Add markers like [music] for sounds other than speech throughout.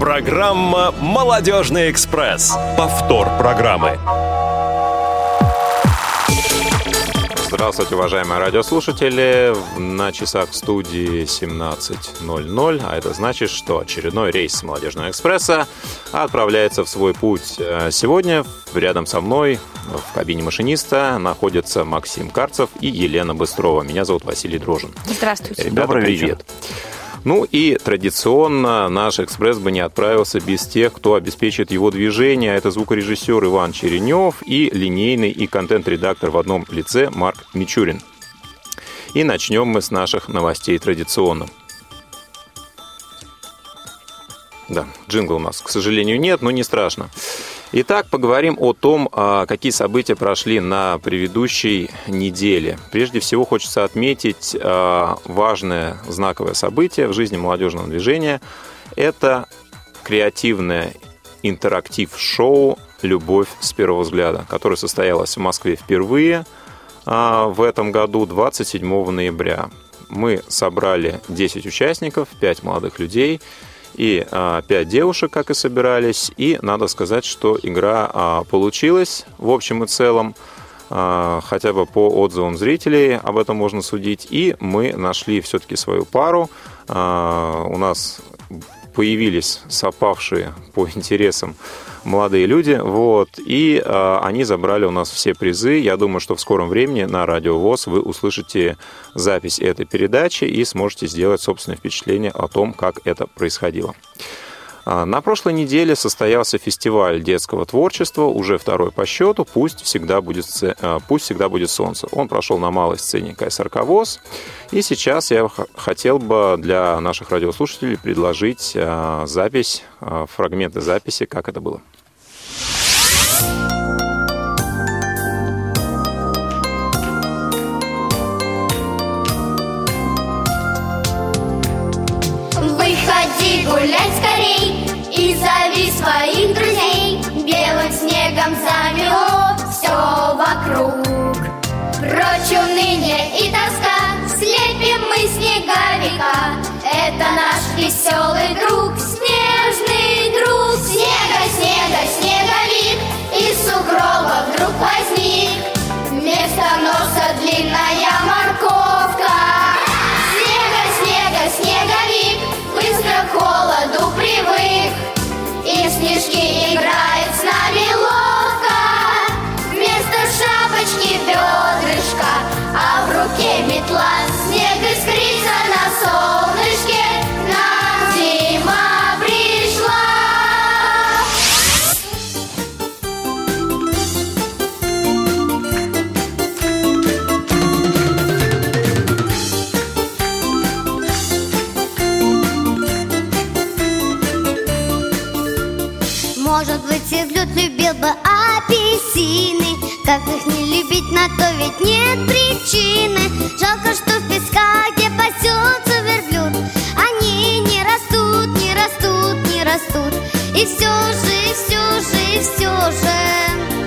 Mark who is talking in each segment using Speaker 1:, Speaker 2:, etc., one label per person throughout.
Speaker 1: Программа «Молодежный экспресс». Повтор программы.
Speaker 2: Здравствуйте, уважаемые радиослушатели. На часах студии 17.00, а это значит, что очередной рейс Молодежного экспресса отправляется в свой путь. Сегодня рядом со мной в кабине машиниста находятся Максим Карцев и Елена Быстрова. Меня зовут Василий Дрожин.
Speaker 3: Здравствуйте.
Speaker 2: Ребята,
Speaker 4: Добрый
Speaker 2: привет.
Speaker 4: вечер.
Speaker 2: Ну и традиционно наш экспресс бы не отправился без тех, кто обеспечит его движение. Это звукорежиссер Иван Черенев и линейный и контент-редактор в одном лице Марк Мичурин. И начнем мы с наших новостей традиционно. Да, джингла у нас, к сожалению, нет, но не страшно. Итак, поговорим о том, а, какие события прошли на предыдущей неделе. Прежде всего, хочется отметить а, важное знаковое событие в жизни молодежного движения. Это креативное интерактив-шоу «Любовь с первого взгляда», которое состоялось в Москве впервые а, в этом году, 27 ноября. Мы собрали 10 участников, 5 молодых людей и а, 5 девушек, как и собирались. И надо сказать, что игра а, получилась в общем и целом. А, хотя бы по отзывам зрителей об этом можно судить. И мы нашли все-таки свою пару. А, у нас появились совпавшие по интересам молодые люди, вот, и э, они забрали у нас все призы. Я думаю, что в скором времени на Радио ВОЗ вы услышите запись этой передачи и сможете сделать собственное впечатление о том, как это происходило. А, На прошлой неделе состоялся фестиваль детского творчества, уже второй по счету, «Пусть всегда будет, а, пусть всегда будет солнце». Он прошел на малой сцене КСРК ВОЗ. И сейчас я хотел бы для наших радиослушателей предложить запись, фрагменты записи, как это было.
Speaker 5: Выходи гулять скорей и зови своих друзей. Белым снегом замело все вокруг. Прочь уныние и тоска, слепим мы снеговика. Это наш веселый
Speaker 6: was Как их не любить, на то ведь нет причины. Жалко, что в песках, где пасется верблюд Они не растут, не растут, не растут. И все же, и все же, и все же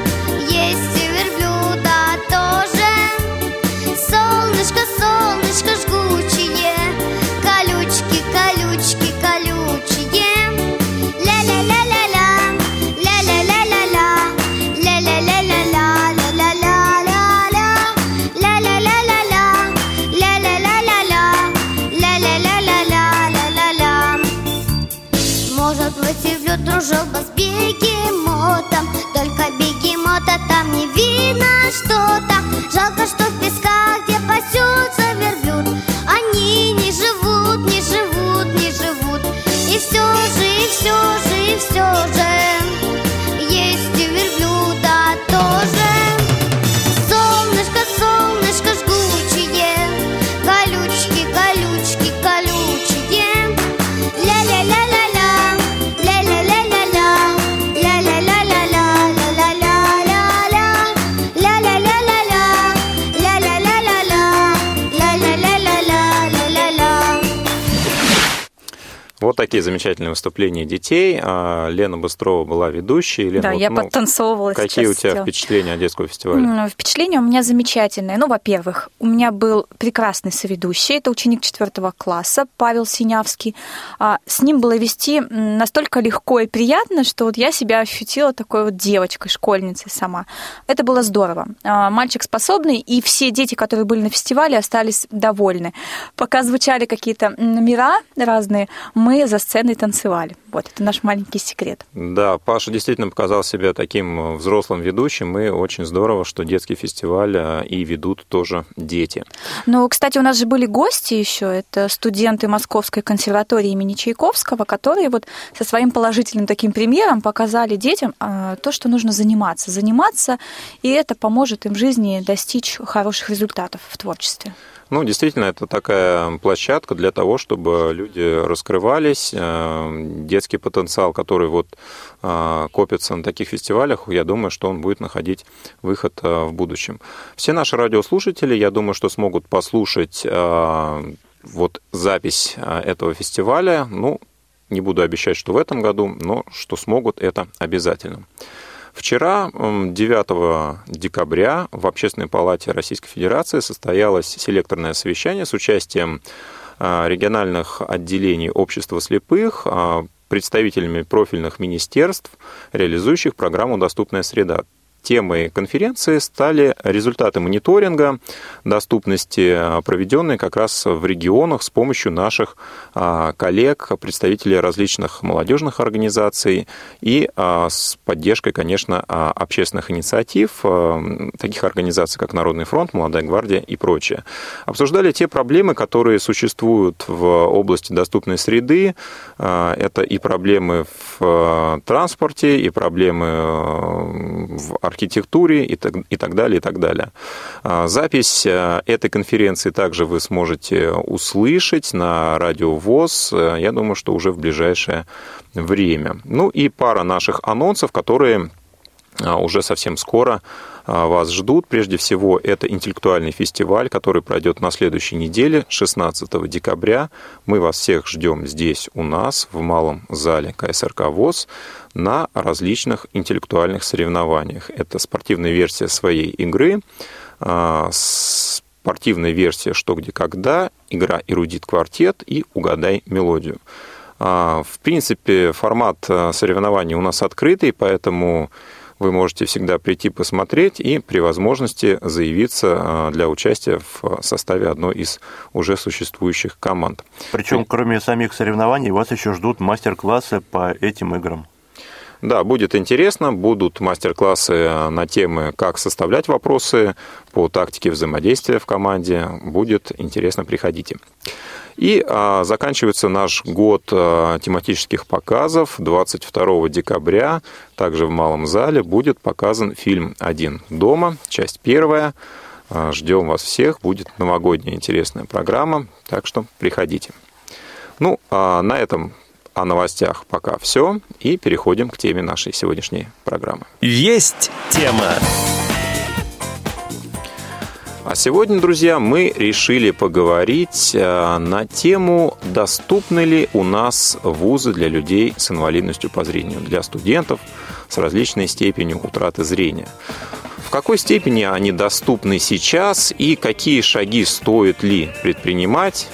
Speaker 6: Жалко, что в песках, где пасется верблюд. Они не живут, не живут, не живут. И все же, и все же, и все же
Speaker 2: такие замечательные выступления детей. А, Лена Быстрова была ведущей. Лена,
Speaker 3: да,
Speaker 2: вот,
Speaker 3: я
Speaker 2: ну,
Speaker 3: подтанцовывала
Speaker 2: Какие у тебя
Speaker 3: сделала.
Speaker 2: впечатления от детского фестиваля?
Speaker 3: Ну, Впечатления у меня замечательные. Ну, во-первых, у меня был прекрасный соведущий. Это ученик четвертого класса Павел Синявский. А, С ним было вести настолько легко и приятно, что вот я себя ощутила такой вот девочкой, школьницей сама. Это было здорово. А, Мальчик способный, и все дети, которые были на фестивале, остались довольны. Пока звучали какие-то номера разные, мы за сценой танцевали. Вот, это наш маленький секрет.
Speaker 2: Да, Паша действительно показал себя таким э, взрослым ведущим, и очень здорово, что детский фестиваль э, и ведут тоже дети.
Speaker 3: Ну, кстати, у нас же были гости еще. Это студенты Московской консерватории имени Чайковского, которые вот со своим положительным таким примером показали детям а, то, что нужно заниматься. Заниматься, и это поможет им в жизни достичь хороших результатов в творчестве.
Speaker 2: Ну, действительно, это такая площадка для того, чтобы люди раскрывались. Э, Детский потенциал, который вот э, копится на таких фестивалях, я думаю, что он будет находить выход э, в будущем. Все наши радиослушатели, я думаю, что смогут послушать вот запись этого фестиваля. Ну, не буду обещать, что в этом году, но что смогут, это обязательно. Вчера, м, 9 декабря, в Общественной палате Российской Федерации состоялось селекторное совещание с участием а, региональных отделений общества слепых, а, представителями профильных министерств, реализующих программу «Доступная среда». Темой конференции стали результаты мониторинга доступности, а, проведенные как раз в регионах с помощью наших а, коллег, представителей различных молодежных организаций и а, с поддержкой, конечно, общественных инициатив, таких организаций, как Народный фронт, Молодая гвардия и прочее. Обсуждали те проблемы, которые существуют в области доступной среды. Это и проблемы в транспорте, и проблемы в архитектуре и так, и так далее, и так далее. А, Запись а, этой конференции также вы сможете услышать на радио ВОЗ, а, я думаю, что уже в ближайшее время. Ну и пара наших анонсов, которые а, уже совсем скоро вас ждут. Прежде всего, это интеллектуальный фестиваль, который пройдет на следующей неделе, 16 декабря. Мы вас всех ждем здесь у нас, в малом зале КСРК ВОЗ, на различных интеллектуальных соревнованиях. Это спортивная версия своей игры, а, спортивная версия «Что, где, когда», игра «Эрудит квартет» и «Угадай мелодию». А, В принципе, формат а, соревнований у нас открытый, поэтому вы можете всегда прийти посмотреть и при возможности заявиться а, для участия в составе одной из уже существующих команд.
Speaker 4: Причем, кроме самих соревнований, вас еще ждут мастер-классы по этим играм.
Speaker 2: Да, будет интересно. Будут мастер-классы на темы, как составлять вопросы по тактике взаимодействия в команде. Будет интересно, приходите. И а, заканчивается наш год а, тематических показов. 22 декабря, также в Малом зале, будет показан фильм «Один дома», часть первая. А, ждем вас всех. Будет новогодняя интересная программа, так что приходите. Ну, а на этом о новостях пока все. И переходим к теме нашей сегодняшней программы.
Speaker 1: Есть тема.
Speaker 2: А сегодня, друзья, мы решили поговорить э, на тему, доступны ли у нас вузы для людей с инвалидностью по зрению, для студентов с различной степенью утраты зрения. В какой степени они доступны сейчас и какие шаги стоит ли предпринимать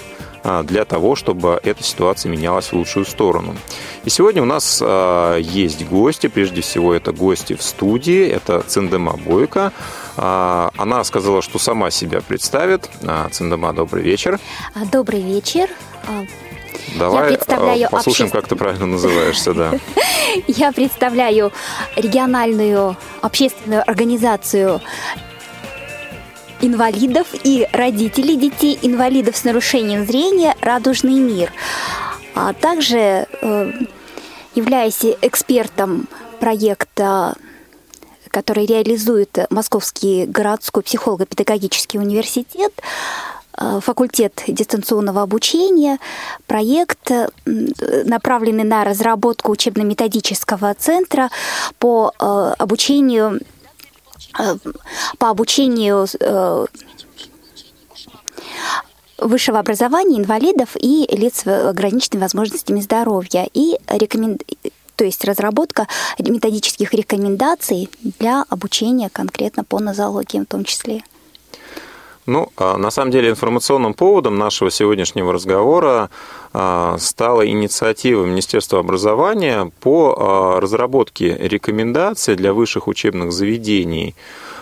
Speaker 2: а, для того, чтобы эта ситуация менялась в лучшую сторону. И сегодня у нас а, есть гости, прежде всего это гости в студии, это Циндема Бойко. А, Она сказала, что сама себя представит. А, Циндема, добрый вечер.
Speaker 7: А, Добрый вечер.
Speaker 2: Давай
Speaker 7: представляю
Speaker 2: а, послушаем,
Speaker 7: обществ-
Speaker 2: как ты правильно называешься, да. [laughs]
Speaker 7: Я представляю региональную общественную организацию инвалидов и родителей детей инвалидов с нарушением зрения «Радужный мир». А также э, являюсь экспертом проекта который реализует Московский городской психолого-педагогический университет, э, факультет дистанционного обучения, проект, м, направленный на разработку учебно-методического центра по э, обучению э, по обучению э, высшего образования инвалидов и лиц с ограниченными возможностями здоровья. И рекомен... то есть разработка методических рекомендаций для обучения конкретно по нозологии в том числе.
Speaker 2: Ну, а на самом деле информационным поводом нашего сегодняшнего разговора а, стала инициатива Министерства образования по а, разработке рекомендаций для высших учебных заведений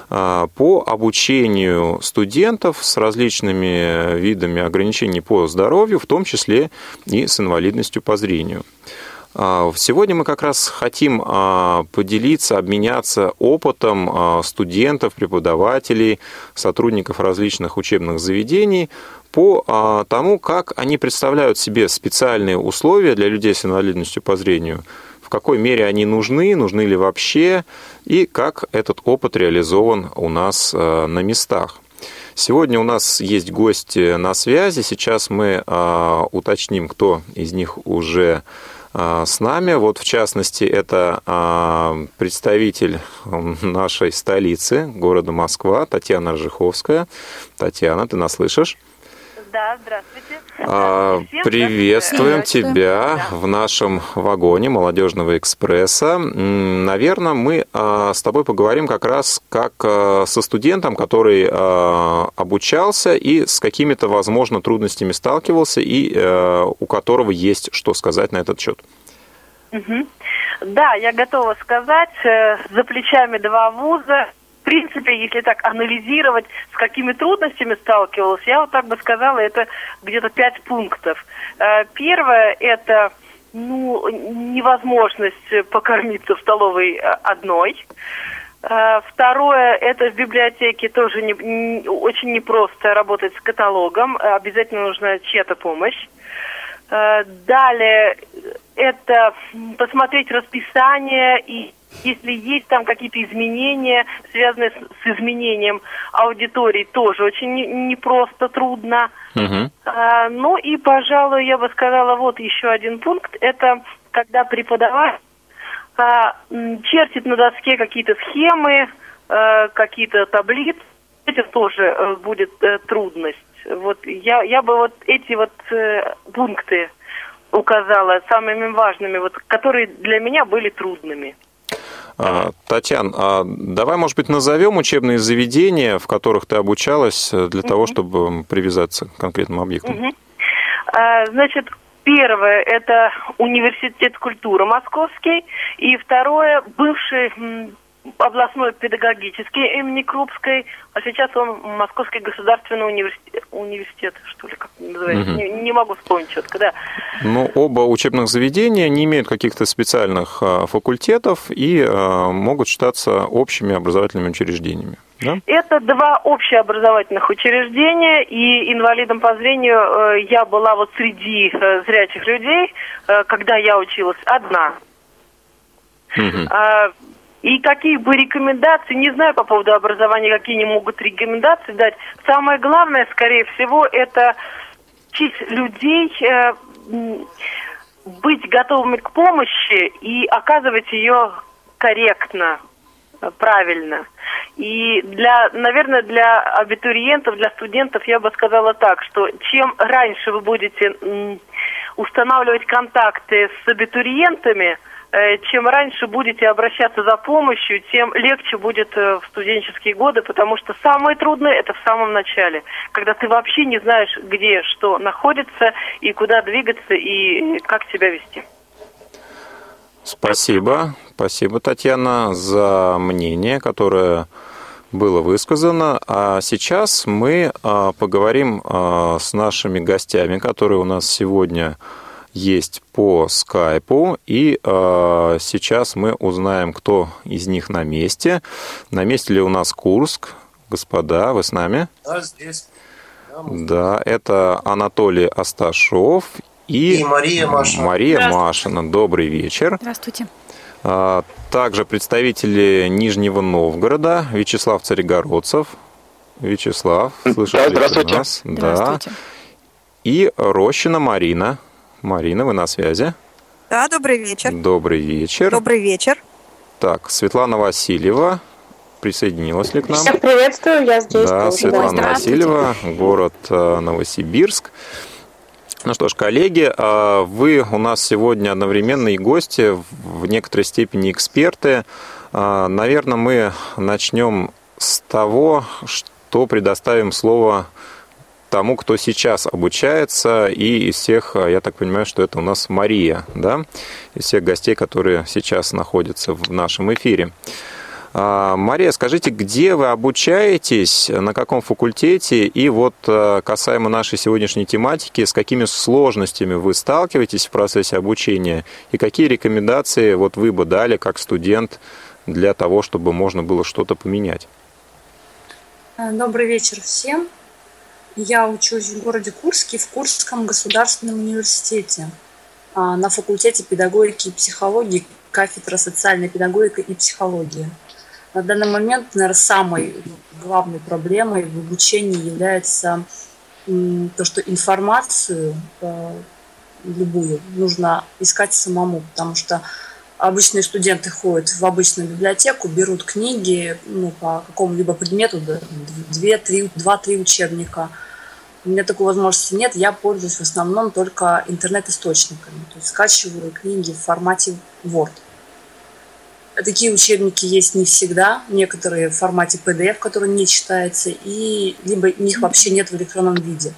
Speaker 2: по обучению студентов с различными видами ограничений по здоровью, в том числе и с инвалидностью по зрению. А, сегодня мы как раз хотим а, поделиться, обменяться опытом а, студентов, преподавателей, сотрудников различных учебных заведений по тому, как они представляют себе специальные условия для людей с инвалидностью по зрению, в какой мере они нужны, нужны ли вообще, и как этот опыт реализован у нас на местах. Сегодня у нас есть гости на связи. Сейчас мы уточним, кто из них уже с нами. Вот, в частности, это а, представитель нашей столицы, города Москва, Татьяна Ржиховская. Татьяна, ты нас слышишь?
Speaker 8: Да, здравствуйте.
Speaker 2: А, приветствуем тебя в нашем вагоне молодежного экспресса. Наверное, мы а, с тобой поговорим как раз как а, со студентом, который обучался и с какими-то, возможно, трудностями сталкивался, и у которого есть что сказать на этот счет.
Speaker 8: Угу. Да, я готова сказать. Э, за плечами два вуза, принципе, если так анализировать, с какими трудностями сталкивалась, я вот так бы сказала, это где-то пять пунктов. Э, первое – это ну, невозможность покормиться в столовой э, одной. Э, второе, это в библиотеке тоже не, не, очень непросто работать с каталогом, обязательно нужна чья-то помощь. Далее, это посмотреть расписание и если есть там какие-то изменения, связанные с, с изменением аудитории, тоже очень непросто, не трудно. Угу. А, ну и, пожалуй, я бы сказала, вот еще один пункт, это когда преподаватель а, чертит на доске какие-то схемы, а, какие-то таблицы, это тоже а, будет а, трудность. Вот я, я бы вот эти вот э, пункты указала самыми важными, вот, которые для меня были трудными.
Speaker 2: А, Татьяна, а давай, может быть, назовем учебные заведения, в которых ты обучалась, э, для того, чтобы привязаться к конкретному объекту.
Speaker 8: Значит, первое – это университет культуры московский, и второе – бывший областной педагогический имени Крупской, а сейчас он Московский государственный университет, университет что ли, как называется, угу. не, не могу вспомнить четко, да.
Speaker 2: Ну, оба учебных заведения не имеют каких-то специальных а, факультетов и а, могут считаться общими образовательными учреждениями. Да?
Speaker 8: Это два общеобразовательных учреждения, и инвалидом по зрению э, я была вот среди э, зрячих людей, э, когда я училась одна. Угу. И какие бы рекомендации, не знаю по поводу образования, какие не могут рекомендации дать. Самое главное, скорее всего, это учить людей э, быть готовыми к помощи и оказывать ее корректно, правильно. И для, наверное, для абитуриентов, для студентов я бы сказала так, что чем раньше вы будете устанавливать контакты с абитуриентами, Э, чем раньше будете обращаться за помощью, тем легче будет э, в студенческие годы, потому что самое трудное это в самом начале, когда ты вообще не знаешь, где что находится и куда двигаться и как себя вести.
Speaker 2: Спасибо, спасибо, Татьяна, за мнение, которое было высказано. А сейчас мы а, поговорим а, с нашими гостями, которые у нас сегодня есть по скайпу. И э, сейчас мы узнаем, кто из них на месте. На месте ли у нас Курск? Господа, вы с нами?
Speaker 9: Да, здесь.
Speaker 2: Да, это Анатолий Асташов и,
Speaker 9: и Мария Машина.
Speaker 2: Мария Машина. Добрый вечер.
Speaker 3: Здравствуйте.
Speaker 2: А, также представители Нижнего Новгорода Вячеслав Царегородцев. Вячеслав, слышите да,
Speaker 10: здравствуйте.
Speaker 2: нас? Здравствуйте. Да. И Рощина Марина. Марина, вы на связи?
Speaker 11: Да, добрый вечер.
Speaker 2: Добрый вечер.
Speaker 11: Добрый вечер.
Speaker 2: Так, Светлана Васильева, присоединилась ли к нам.
Speaker 9: Всех приветствую, я здесь.
Speaker 2: Да, тоже. Светлана Васильева, город э, Новосибирск. Ну что ж, коллеги, а вы у нас сегодня одновременно и гости, в некоторой степени эксперты. А, Наверное, мы начнем с того, что предоставим слово тому, кто сейчас обучается, и из всех, я так понимаю, что это у нас Мария, да, из всех гостей, которые сейчас находятся в нашем эфире. А, Мария, скажите, где вы обучаетесь, на каком факультете, и вот а, касаемо нашей сегодняшней тематики, с какими сложностями вы сталкиваетесь в процессе обучения, и какие рекомендации вот вы бы дали как студент для того, чтобы можно было что-то поменять?
Speaker 10: Добрый вечер всем. Я учусь в городе Курске в Курском государственном университете а, на факультете педагогики и психологии, кафедра социальной педагогики и психологии. На данный момент, наверное, самой главной проблемой в обучении является то, что информацию э, любую нужно искать самому, потому что обычные студенты ходят в обычную библиотеку, берут книги ну, по какому-либо предмету, два-три учебника. У меня такой возможности нет, я пользуюсь в основном только интернет-источниками, то есть скачиваю книги в формате Word. Такие учебники есть не всегда, некоторые в формате PDF, который не читается, и либо их вообще нет в электронном виде.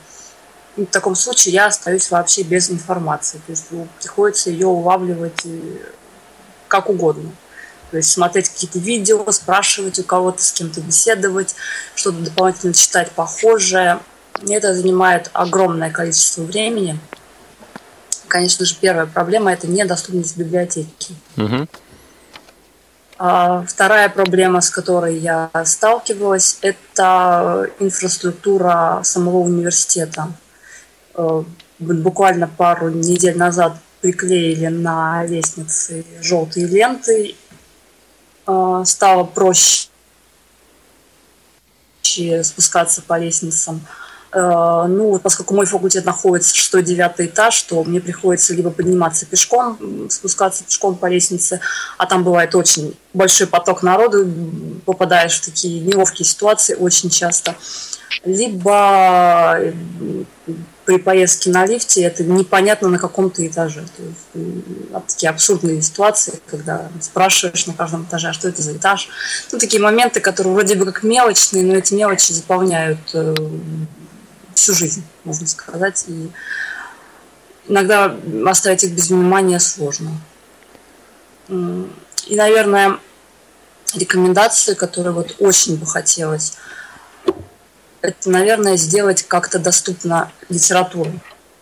Speaker 10: И в таком случае я остаюсь вообще без информации, то есть приходится ее улавливать как угодно. То есть смотреть какие-то видео, спрашивать у кого-то, с кем-то беседовать, что-то дополнительно читать похожее. И это занимает огромное количество времени. Конечно же, первая проблема – это недоступность библиотеки. Угу. А вторая проблема, с которой я сталкивалась, это инфраструктура самого университета. Э, буквально пару недель назад приклеили на лестнице желтые ленты. Э, стало проще спускаться по лестницам. Э, ну, поскольку мой факультет находится 6-9 этаж, то мне приходится либо подниматься пешком, спускаться пешком по лестнице, а там бывает очень большой поток народу, попадаешь в такие неловкие ситуации очень часто, либо при поездке на лифте это непонятно на каком то этаже. То есть, такие абсурдные ситуации, когда спрашиваешь на каждом этаже, а что это за этаж. Ну, такие моменты, которые вроде бы как мелочные, но эти мелочи заполняют э, всю жизнь, можно сказать. И иногда оставить их без внимания сложно. И, наверное, рекомендации, которые вот очень бы хотелось, это, наверное, сделать как-то доступно литературу.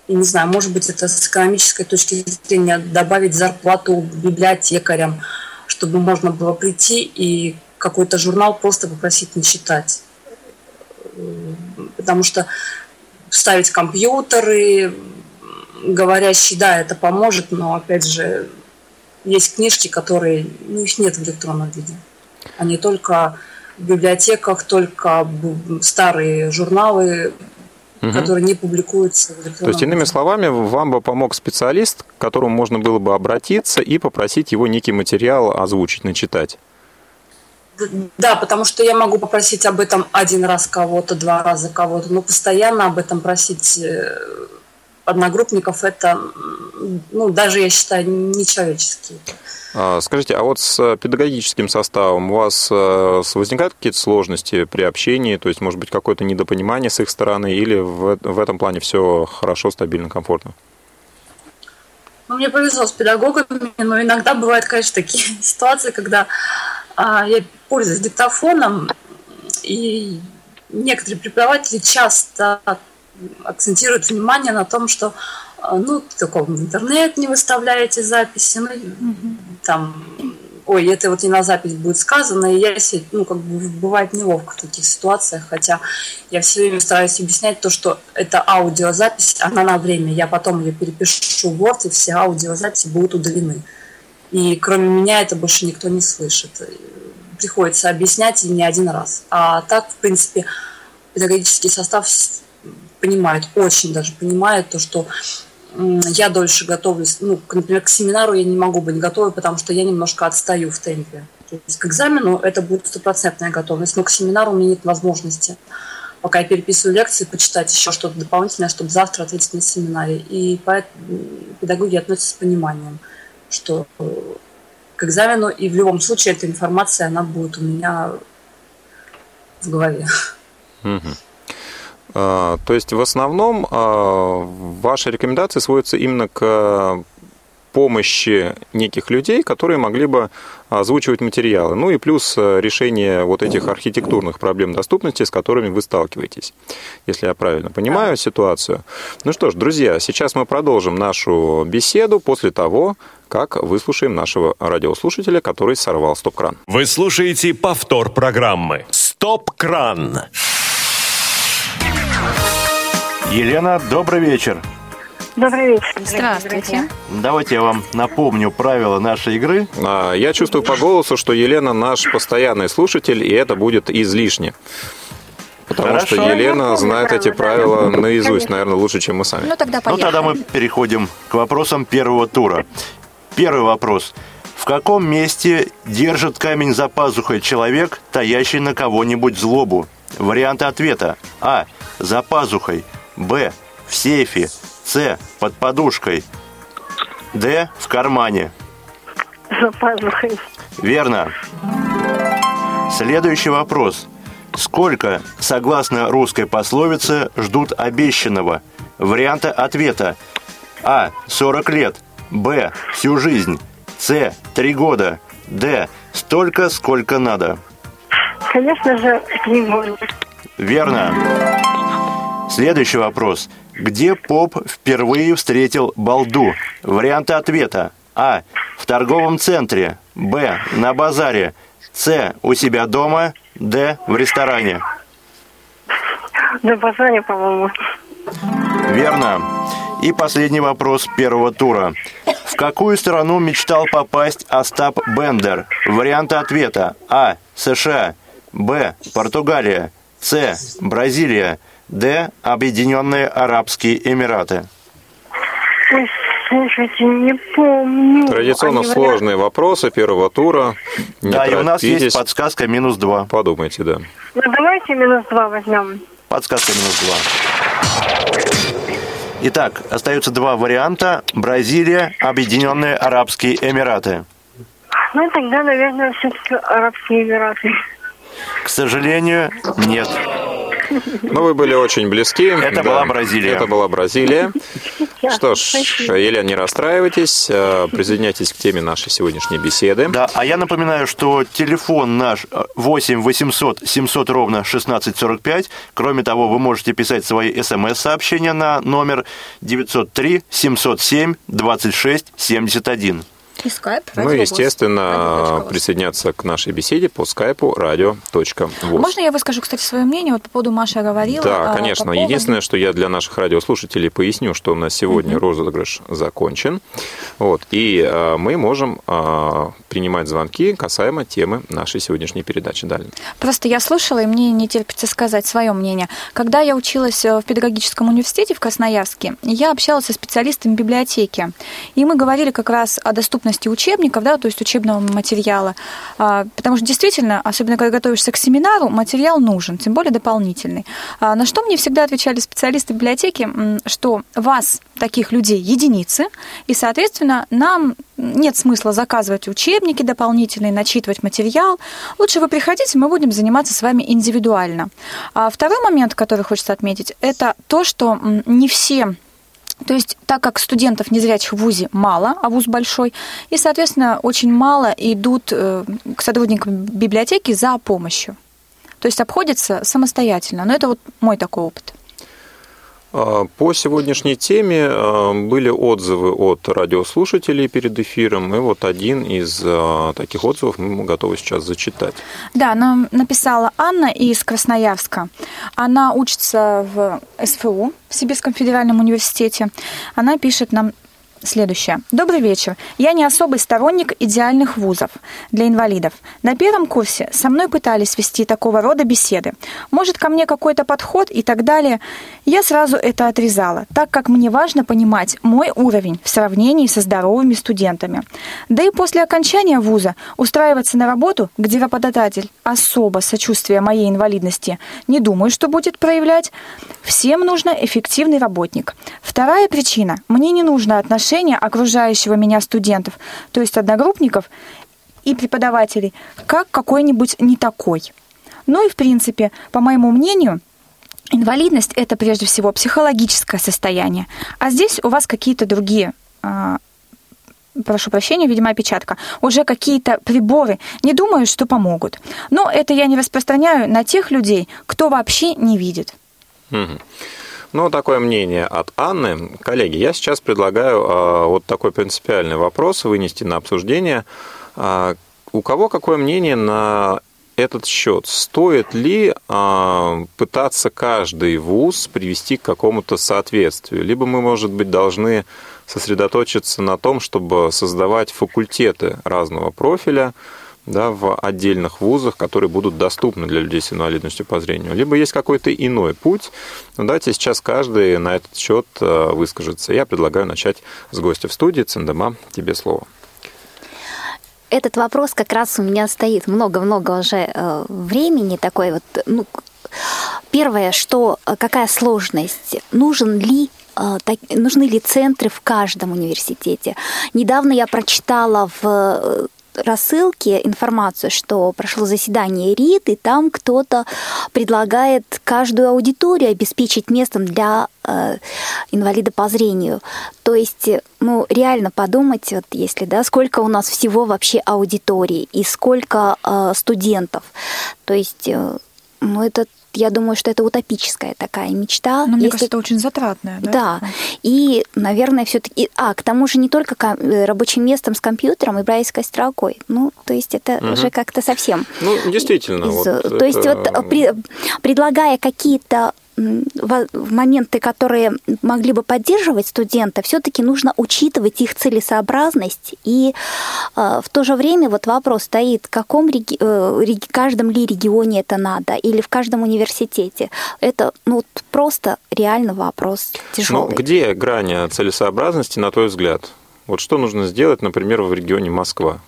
Speaker 10: И не знаю, может быть, это с экономической точки зрения добавить зарплату библиотекарям, чтобы можно было прийти и какой-то журнал просто попросить не читать. Потому что ставить компьютеры, говорящие, да, это поможет, но, опять же, есть книжки, которые, ну, их нет в электронном виде. Они только в библиотеках, только старые журналы, угу. которые не публикуются в электронном
Speaker 2: То есть, иными словами, вам бы помог специалист, к которому можно было бы обратиться и попросить его некий материал озвучить, начитать?
Speaker 10: Да, потому что я могу попросить об этом один раз кого-то, два раза кого-то, но постоянно об этом просить э, одногруппников это, ну, даже я считаю, нечеловечески.
Speaker 2: А, скажите, а вот с педагогическим составом у вас э, возникают какие-то сложности при общении, то есть, может быть, какое-то недопонимание с их стороны, или в, в этом плане все хорошо, стабильно, комфортно?
Speaker 10: Ну, мне повезло с педагогами, но иногда бывают, конечно, такие [laughs] ситуации, когда а, я пользуюсь диктофоном, и некоторые преподаватели часто акцентируют внимание на том, что а, ну, только в интернет не выставляете записи, ну, mm-hmm. там, ой, это вот не на запись будет сказано, и я, ну, как бы бывает неловко в таких ситуациях, хотя я все время стараюсь объяснять то, что это аудиозапись, она на время, я потом ее перепишу в Word, и все аудиозаписи будут удалены. И кроме меня это больше никто не слышит. Приходится объяснять и не один раз. А так, в принципе, педагогический состав понимает, очень даже понимает то, что я дольше готовлюсь. Ну, например, к семинару я не могу быть готовой, потому что я немножко отстаю в темпе. То есть к экзамену это будет стопроцентная готовность, но к семинару у меня нет возможности пока я переписываю лекции, почитать еще что-то дополнительное, чтобы завтра ответить на семинаре. И поэтому педагоги относятся с пониманием, что к экзамену, и в любом случае эта информация, она будет у меня в голове.
Speaker 2: Угу. А, то есть в основном а, ваши рекомендации сводятся именно к помощи неких людей, которые могли бы озвучивать материалы. Ну и плюс решение вот этих архитектурных проблем доступности, с которыми вы сталкиваетесь, если я правильно понимаю ситуацию. Ну что ж, друзья, сейчас мы продолжим нашу беседу после того, как выслушаем нашего радиослушателя, который сорвал стоп-кран.
Speaker 1: Вы слушаете повтор программы «Стоп-кран».
Speaker 4: Елена, добрый вечер.
Speaker 8: Добрый вечер.
Speaker 3: Здравствуйте.
Speaker 4: Давайте я вам напомню правила нашей игры.
Speaker 2: А, я чувствую по голосу, что Елена наш постоянный слушатель, и это будет излишне. Потому
Speaker 4: Хорошо.
Speaker 2: что Елена знает эти правила наизусть, наверное, лучше, чем мы сами.
Speaker 3: Ну тогда
Speaker 4: Ну, тогда мы переходим к вопросам первого тура. Первый вопрос. В каком месте держит камень за пазухой человек, таящий на кого-нибудь злобу? Варианты ответа. А. За пазухой. Б. В сейфе. С. Под подушкой. Д. В кармане.
Speaker 8: За пазухой.
Speaker 4: Верно. Следующий вопрос. Сколько, согласно русской пословице, ждут обещанного? Варианты ответа. А. 40 лет. Б. Всю жизнь. С. 3 года. Д. Столько, сколько надо.
Speaker 8: Конечно же, три года.
Speaker 4: Верно. Следующий вопрос. Где поп впервые встретил балду? Варианты ответа. А. В торговом центре. Б. На базаре. С. У себя дома. Д. В ресторане.
Speaker 8: На базаре, по-моему.
Speaker 4: Верно. И последний вопрос первого тура. В какую страну мечтал попасть Остап Бендер? Варианты ответа. А. США. Б. Португалия. С. Бразилия. Д. Объединенные Арабские Эмираты.
Speaker 8: Слушайте, не помню.
Speaker 2: Традиционно
Speaker 8: Они
Speaker 2: сложные вопросы первого тура. Не
Speaker 4: да, и у нас
Speaker 2: торопитесь.
Speaker 4: есть подсказка минус 2.
Speaker 2: Подумайте, да.
Speaker 8: Ну, давайте минус два возьмем.
Speaker 4: Подсказка минус 2. Итак, остаются два варианта. Бразилия, Объединенные Арабские Эмираты.
Speaker 8: Ну, тогда, наверное, все-таки Арабские Эмираты.
Speaker 4: К сожалению, нет.
Speaker 2: Но вы были очень близки.
Speaker 4: Это была Бразилия.
Speaker 2: Это была Бразилия. Что ж, Елена, не расстраивайтесь. э, Присоединяйтесь к теме нашей сегодняшней беседы.
Speaker 4: Да, а я напоминаю, что телефон наш э, 8 800 700 ровно 1645. Кроме того, вы можете писать свои смс-сообщения на номер 903 707 26 71.
Speaker 3: И скайп,
Speaker 2: Ну естественно, присоединяться к нашей беседе по скайпу радио.воз.
Speaker 3: Можно я выскажу, кстати, свое мнение? Вот по поводу Маша говорила.
Speaker 2: Да,
Speaker 3: а,
Speaker 2: конечно.
Speaker 3: по поводу-
Speaker 2: Единственное, что я для наших радиослушателей поясню, что у нас сегодня розыгрыш закончен. Вот, и э, мы можем э, принимать звонки касаемо темы нашей сегодняшней передачи. Далее.
Speaker 3: Просто я слушала, и мне не терпится сказать свое мнение. Когда я училась э, в педагогическом университете в Красноярске, я общалась со специалистами библиотеки. И мы говорили как раз о доступности учебников, да, то есть учебного материала. А, Потому что действительно, особенно когда готовишься к семинару, материал нужен, тем более дополнительный. А, На что мне всегда отвечали специалисты библиотеки, что вас, таких людей, единицы, и, соответственно, нам нет смысла заказывать учебники дополнительные, начитывать материал. Лучше вы приходите, мы будем заниматься с вами индивидуально. А второй момент, который хочется отметить, это то, что не все то есть, так как студентов незрячих в ВУЗе мало, а ВУЗ большой, и, соответственно, очень мало идут э, к сотрудникам библиотеки за помощью. То есть обходятся самостоятельно. Но это вот мой такой опыт.
Speaker 2: А, По сегодняшней теме а, были отзывы от радиослушателей перед эфиром, и вот один из а, таких отзывов мы готовы сейчас зачитать.
Speaker 3: Да, нам написала Анна из Красноярска. Она учится в СФУ, в Сибирском федеральном университете. Она пишет нам следующее. Добрый вечер. Я не особый сторонник идеальных вузов для инвалидов. На первом курсе со мной пытались вести такого рода беседы. Может, ко мне какой-то подход и так далее. Я сразу это отрезала, так как мне важно понимать мой уровень в сравнении со здоровыми студентами. Да и после окончания вуза устраиваться на работу, где работодатель особо сочувствия моей инвалидности не думаю, что будет проявлять, всем нужно эффективный работник. Вторая причина. Мне не нужно отношение окружающего меня студентов, то есть одногруппников и преподавателей, как какой-нибудь не такой. Ну и, в принципе, по моему мнению, инвалидность – это прежде всего психологическое состояние. А здесь у вас какие-то другие а, прошу прощения, видимо, опечатка, уже какие-то приборы, не думаю, что помогут. Но это я не распространяю на тех людей, кто вообще не видит.
Speaker 2: Ну, такое мнение от Анны. Коллеги, я сейчас предлагаю э, вот такой принципиальный вопрос вынести на обсуждение. Э, у кого какое мнение на этот счет? Стоит ли э, пытаться каждый вуз привести к какому-то соответствию? Либо мы, может быть, должны сосредоточиться на том, чтобы создавать факультеты разного профиля, да, в отдельных вузах, которые будут доступны для людей с инвалидностью по зрению. Либо есть какой-то иной путь. Но давайте сейчас каждый на этот счет э, выскажется. Я предлагаю начать с гостя в студии. Циндема, тебе слово.
Speaker 7: Этот вопрос как раз у меня стоит много-много уже э, времени. Такой вот, ну, первое, что э, какая сложность? Нужен ли нужны ли центры в каждом университете. Недавно я прочитала в рассылке информацию, что прошло заседание РИД, и там кто-то предлагает каждую аудиторию обеспечить местом для э, инвалида по зрению. То есть, ну, реально подумать, вот если, да, сколько у нас всего вообще аудиторий и сколько э, студентов. То есть, э, ну, это я думаю, что это утопическая такая мечта.
Speaker 3: Но мне Если... кажется, это очень затратная.
Speaker 7: Да, да. и, наверное, все-таки... А, к тому же не только э, рабочим местом с компьютером и брайлевской строкой. Ну, то есть это угу. уже как-то совсем...
Speaker 2: Ну, действительно. Из...
Speaker 7: Вот то это... есть вот э, при... предлагая какие-то в моменты, которые могли бы поддерживать студента, все-таки нужно учитывать их целесообразность. И э, в то же время вот вопрос стоит, в каком реги- э, каждом ли регионе это надо, или в каждом университете. Это ну, просто реально вопрос тяжелый.
Speaker 2: Ну, где грань целесообразности, на твой взгляд? Вот что нужно сделать, например, в регионе Москва?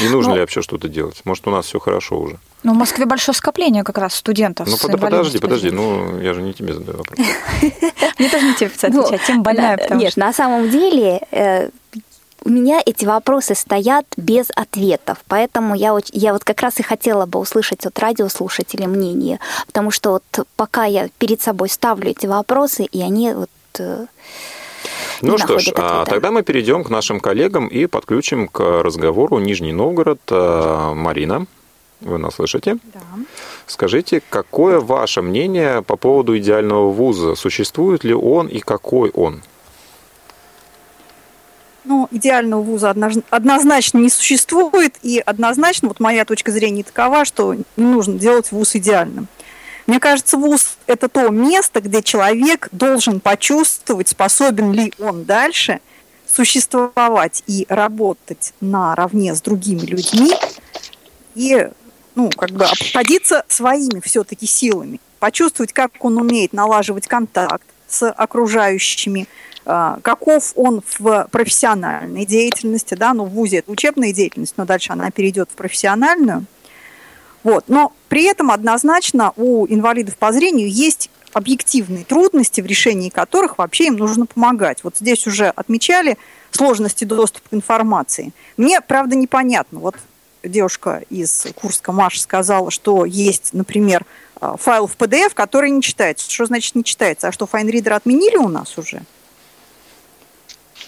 Speaker 2: Не нужно ну, ли вообще что-то делать? Может, у нас все хорошо уже?
Speaker 3: Ну, в Москве большое скопление как раз студентов.
Speaker 2: Ну, под, подожди, подожди, ну, я же не тебе задаю вопрос. [laughs]
Speaker 3: Мне тоже не тебе ну, отвечать, тем больная,
Speaker 7: Нет, на самом деле э, у меня эти вопросы стоят без ответов, поэтому я, я вот как раз и хотела бы услышать от радиослушателей мнение, потому что вот пока я перед собой ставлю эти вопросы, и они вот э,
Speaker 2: ну что ж, а тогда мы перейдем к нашим коллегам и подключим к разговору Нижний Новгород. Э, Марина, вы нас слышите?
Speaker 9: Да.
Speaker 2: Скажите, какое ваше мнение по поводу идеального вуза? Существует ли он и какой он?
Speaker 9: Ну, идеального вуза однозначно не существует, и однозначно, вот моя точка зрения такова, что не нужно делать вуз идеальным. Мне кажется, вуз – это то место, где человек должен почувствовать, способен ли он дальше существовать и работать наравне с другими людьми и ну, как бы обходиться своими все-таки силами, почувствовать, как он умеет налаживать контакт с окружающими, а, каков он в профессиональной деятельности, да, ну, в ВУЗе это учебная деятельность, но дальше она перейдет в профессиональную – вот. Но при этом однозначно у инвалидов по зрению есть объективные трудности, в решении которых вообще им нужно помогать. Вот здесь уже отмечали сложности доступа к информации. Мне, правда, непонятно. Вот девушка из Курска, Маша, сказала, что есть, например, а, файл в PDF, который не читается. Что значит не читается? А что, файнридер отменили у нас уже?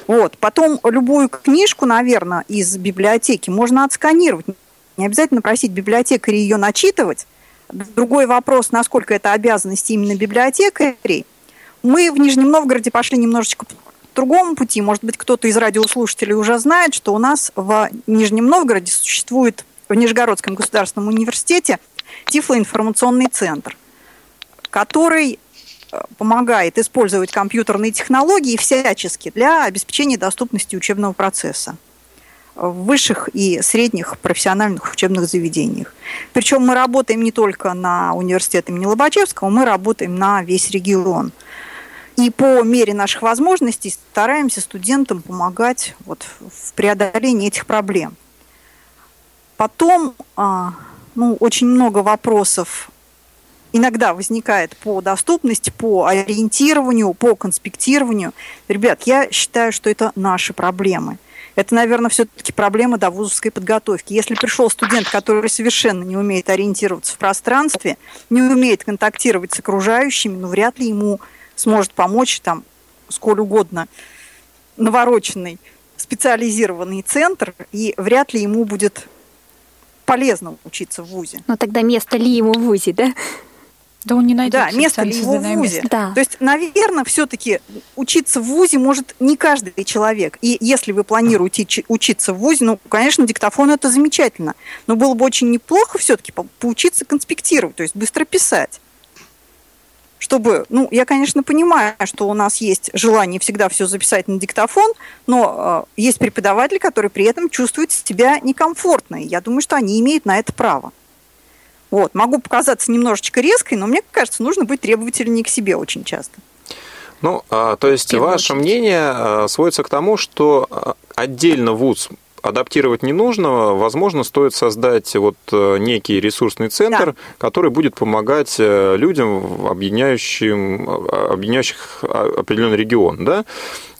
Speaker 9: Вот. Потом любую книжку, наверное, из библиотеки можно отсканировать. Не обязательно просить библиотекаря ее начитывать. Другой вопрос, насколько это обязанность именно библиотекарей. Мы в Нижнем Новгороде пошли немножечко по другому пути. Может быть, кто-то из радиослушателей уже знает, что у нас в Нижнем Новгороде существует в Нижегородском государственном университете Тифлоинформационный центр, который помогает использовать компьютерные технологии всячески для обеспечения доступности учебного процесса в высших и средних профессиональных учебных заведениях. Причем мы работаем не только на университет имени Лобачевского, мы работаем на весь регион. И по мере наших возможностей стараемся студентам помогать вот в преодолении этих проблем. Потом а, ну, очень много вопросов иногда возникает по доступности, по ориентированию, по конспектированию. Ребят, я считаю, что это наши проблемы – это, наверное, все-таки проблема до вузовской подготовки. Если пришел студент, который совершенно не умеет ориентироваться в пространстве, не умеет контактировать с окружающими, ну, вряд ли ему сможет помочь там сколь угодно навороченный специализированный центр, и вряд ли ему будет полезно учиться в ВУЗе.
Speaker 7: Но тогда место ли ему в ВУЗе, да?
Speaker 3: Да он не найдет.
Speaker 9: Да, место ли его в ВУЗе. Да. То есть, наверное, все-таки учиться в ВУЗе может не каждый человек. И если вы планируете учиться в ВУЗе, ну, конечно, диктофон это замечательно. Но было бы очень неплохо все-таки поучиться конспектировать, то есть быстро писать. Чтобы, ну, я, конечно, понимаю, что у нас есть желание всегда все записать на диктофон, но э, есть преподаватели, которые при этом чувствуют себя некомфортно. И я думаю, что они имеют на это право. Вот. Могу показаться немножечко резкой, но мне кажется, нужно быть требовательнее к себе очень часто.
Speaker 2: Ну, а, то есть ваше мнение а, сводится к тому, что а, отдельно ВУЗ адаптировать не нужно, возможно, стоит создать вот э, некий ресурсный центр, да. который будет помогать э, людям, объединяющим, объединяющих определенный регион, да?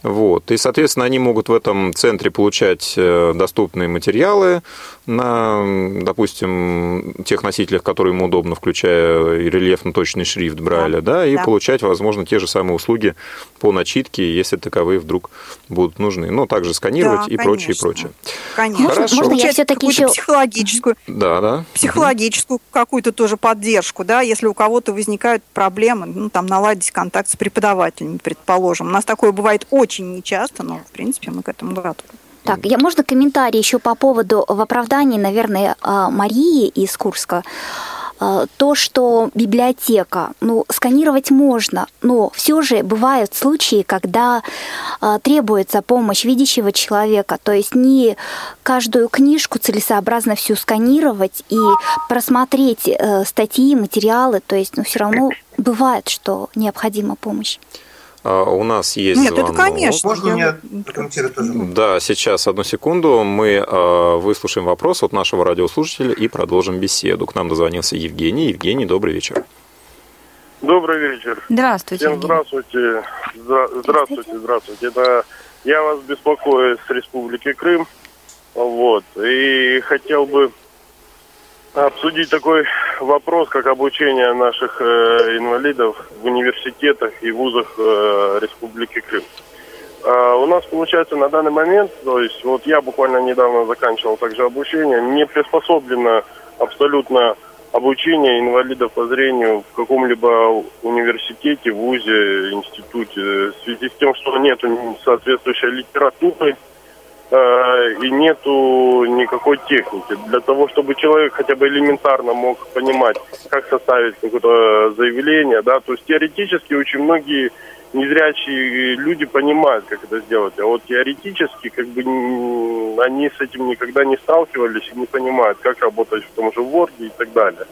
Speaker 2: Вот. И, соответственно, они могут в этом центре получать э, доступные материалы на, допустим, тех носителях, которые им удобно, включая рельефно-точный шрифт Брайля, да, да и да. получать, возможно, те же самые услуги по начитке, если таковые вдруг будут нужны. Ну, также сканировать да, и прочее, и прочее.
Speaker 9: Конечно. Хорошо. Можно я все-таки еще... психологическую,
Speaker 2: да, да.
Speaker 9: психологическую какую-то тоже поддержку, да, если у кого-то возникают проблемы, ну, там, наладить контакт с преподавателями, предположим. У нас такое бывает очень очень нечасто, но, в принципе, мы к этому готовы.
Speaker 7: Так, я можно комментарий еще по поводу в оправдании, наверное, а, Марии из Курска. А, то, что библиотека, ну, сканировать можно, но все же бывают случаи, когда а, требуется помощь видящего человека, то есть не каждую книжку целесообразно всю сканировать и просмотреть э, статьи, материалы, то есть, ну, все равно бывает, что необходима помощь.
Speaker 2: А, у нас есть
Speaker 9: Нет, звонок. это конечно.
Speaker 11: Можно мне прокомментировать тоже?
Speaker 2: Да, сейчас, одну секунду. Мы а, выслушаем вопрос от нашего радиослушателя и продолжим беседу. К нам дозвонился Евгений. Евгений, добрый вечер.
Speaker 12: Добрый вечер.
Speaker 3: Здравствуйте.
Speaker 12: Всем здравствуйте. Здравствуйте, здравствуйте. Это я вас беспокою с Республики Крым. Вот. И хотел бы обсудить такой вопрос, как обучение наших э, инвалидов в университетах и вузах э, Республики Крым. Э, у нас получается на данный момент, то есть вот я буквально недавно заканчивал также обучение, не приспособлено абсолютно обучение инвалидов по зрению в каком-либо университете, вузе, институте, в связи с тем, что нет соответствующей литературы, и нету никакой техники. Для того, чтобы человек хотя бы элементарно мог понимать, как составить какое-то заявление, да, то есть теоретически очень многие незрячие люди понимают, как это сделать, а вот теоретически как бы они с этим никогда не сталкивались и не понимают, как работать в том же Word и так далее.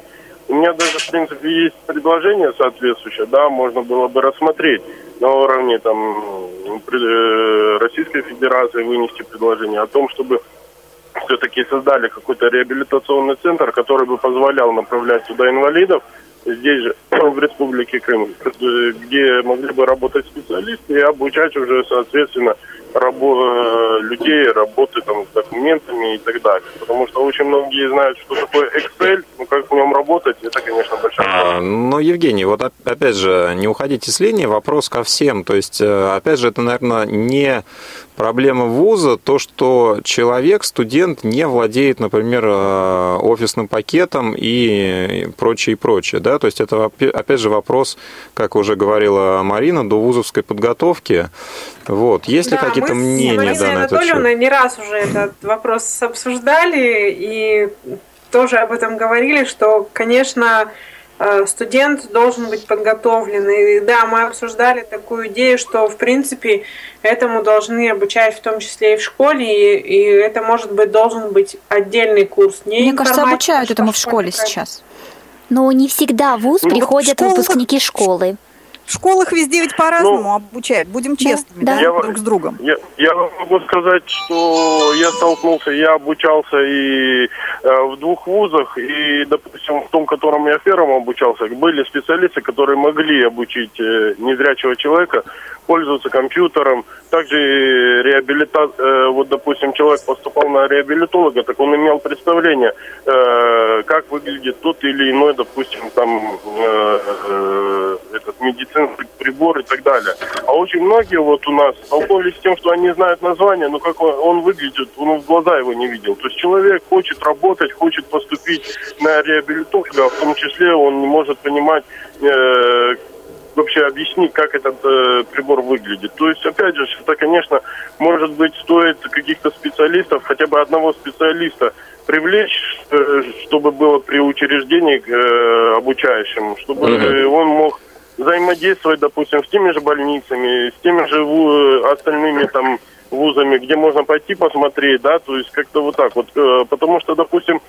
Speaker 12: У меня даже, в принципе, есть предложение соответствующее, да, можно было бы рассмотреть на уровне там э, Российской Федерации вынести предложение о том, чтобы все-таки создали какой-то реабилитационный центр, который бы позволял направлять сюда инвалидов, здесь же, [clears throat] в Республике Крым, где могли бы работать специалисты и обучать уже, соответственно, рабо- э, людей работы там, с документами и так далее. Потому что очень многие знают, что такое Excel, но как в нем работать, это, конечно, большая а, проблема. А,
Speaker 2: но, Евгений, вот опять же, не уходите с линии, вопрос ко всем. То есть, э, опять же, это, наверное, не проблема вуза то, что человек, студент не владеет, например, э, офисным пакетом и прочее, и прочее. Да? То есть это, опять же, вопрос, как уже говорила Марина, до вузовской подготовки. Вот. Есть
Speaker 13: да,
Speaker 2: ли какие-то мнения да, на этот счет?
Speaker 13: не раз уже этот вопрос обсуждали и тоже об этом говорили, что, конечно, э, студент должен быть подготовлен. И да, мы обсуждали такую идею, что в принципе этому должны обучать в том числе и в школе, и, и это может быть должен быть отдельный курс. Не
Speaker 3: Мне кажется, обучают этому в
Speaker 13: школе
Speaker 3: школе сейчас.
Speaker 7: Но не всегда в ВУЗ
Speaker 9: Ну,
Speaker 7: приходят
Speaker 9: школа-
Speaker 7: выпускники школы.
Speaker 9: В школах везде ведь по-разному обучают. Будем честными,
Speaker 7: да.
Speaker 9: да,
Speaker 12: Я-
Speaker 9: друг с другом.
Speaker 12: Я, я могу сказать, что я столкнулся, я обучался и э, в двух вузах, и, допустим, в том, котором я первым обучался, были специалисты, которые могли обучить э, незрячего человека пользоваться компьютером. Также реабилита... э, вот, допустим, человек поступал на реабилитолога, так он имел представление, э, как выглядит тот или иной, допустим, там, э, этот медицинский прибор и так далее. А очень многие вот у нас столкнулись с тем, что они знают название, но как он, выглядит, он в глаза его не видел. То есть человек хочет работать, хочет поступить на реабилитолога, в том числе он не может понимать, вообще объяснить, как этот э, прибор выглядит. То есть, опять же, это, конечно, может быть, стоит каких-то специалистов, хотя бы одного специалиста привлечь, э, чтобы было при учреждении э, обучающим, чтобы э, он мог взаимодействовать, допустим, с теми же больницами, с теми же ву- остальными там вузами, где можно пойти посмотреть, да, то есть как-то вот так вот, Э, потому что, допустим,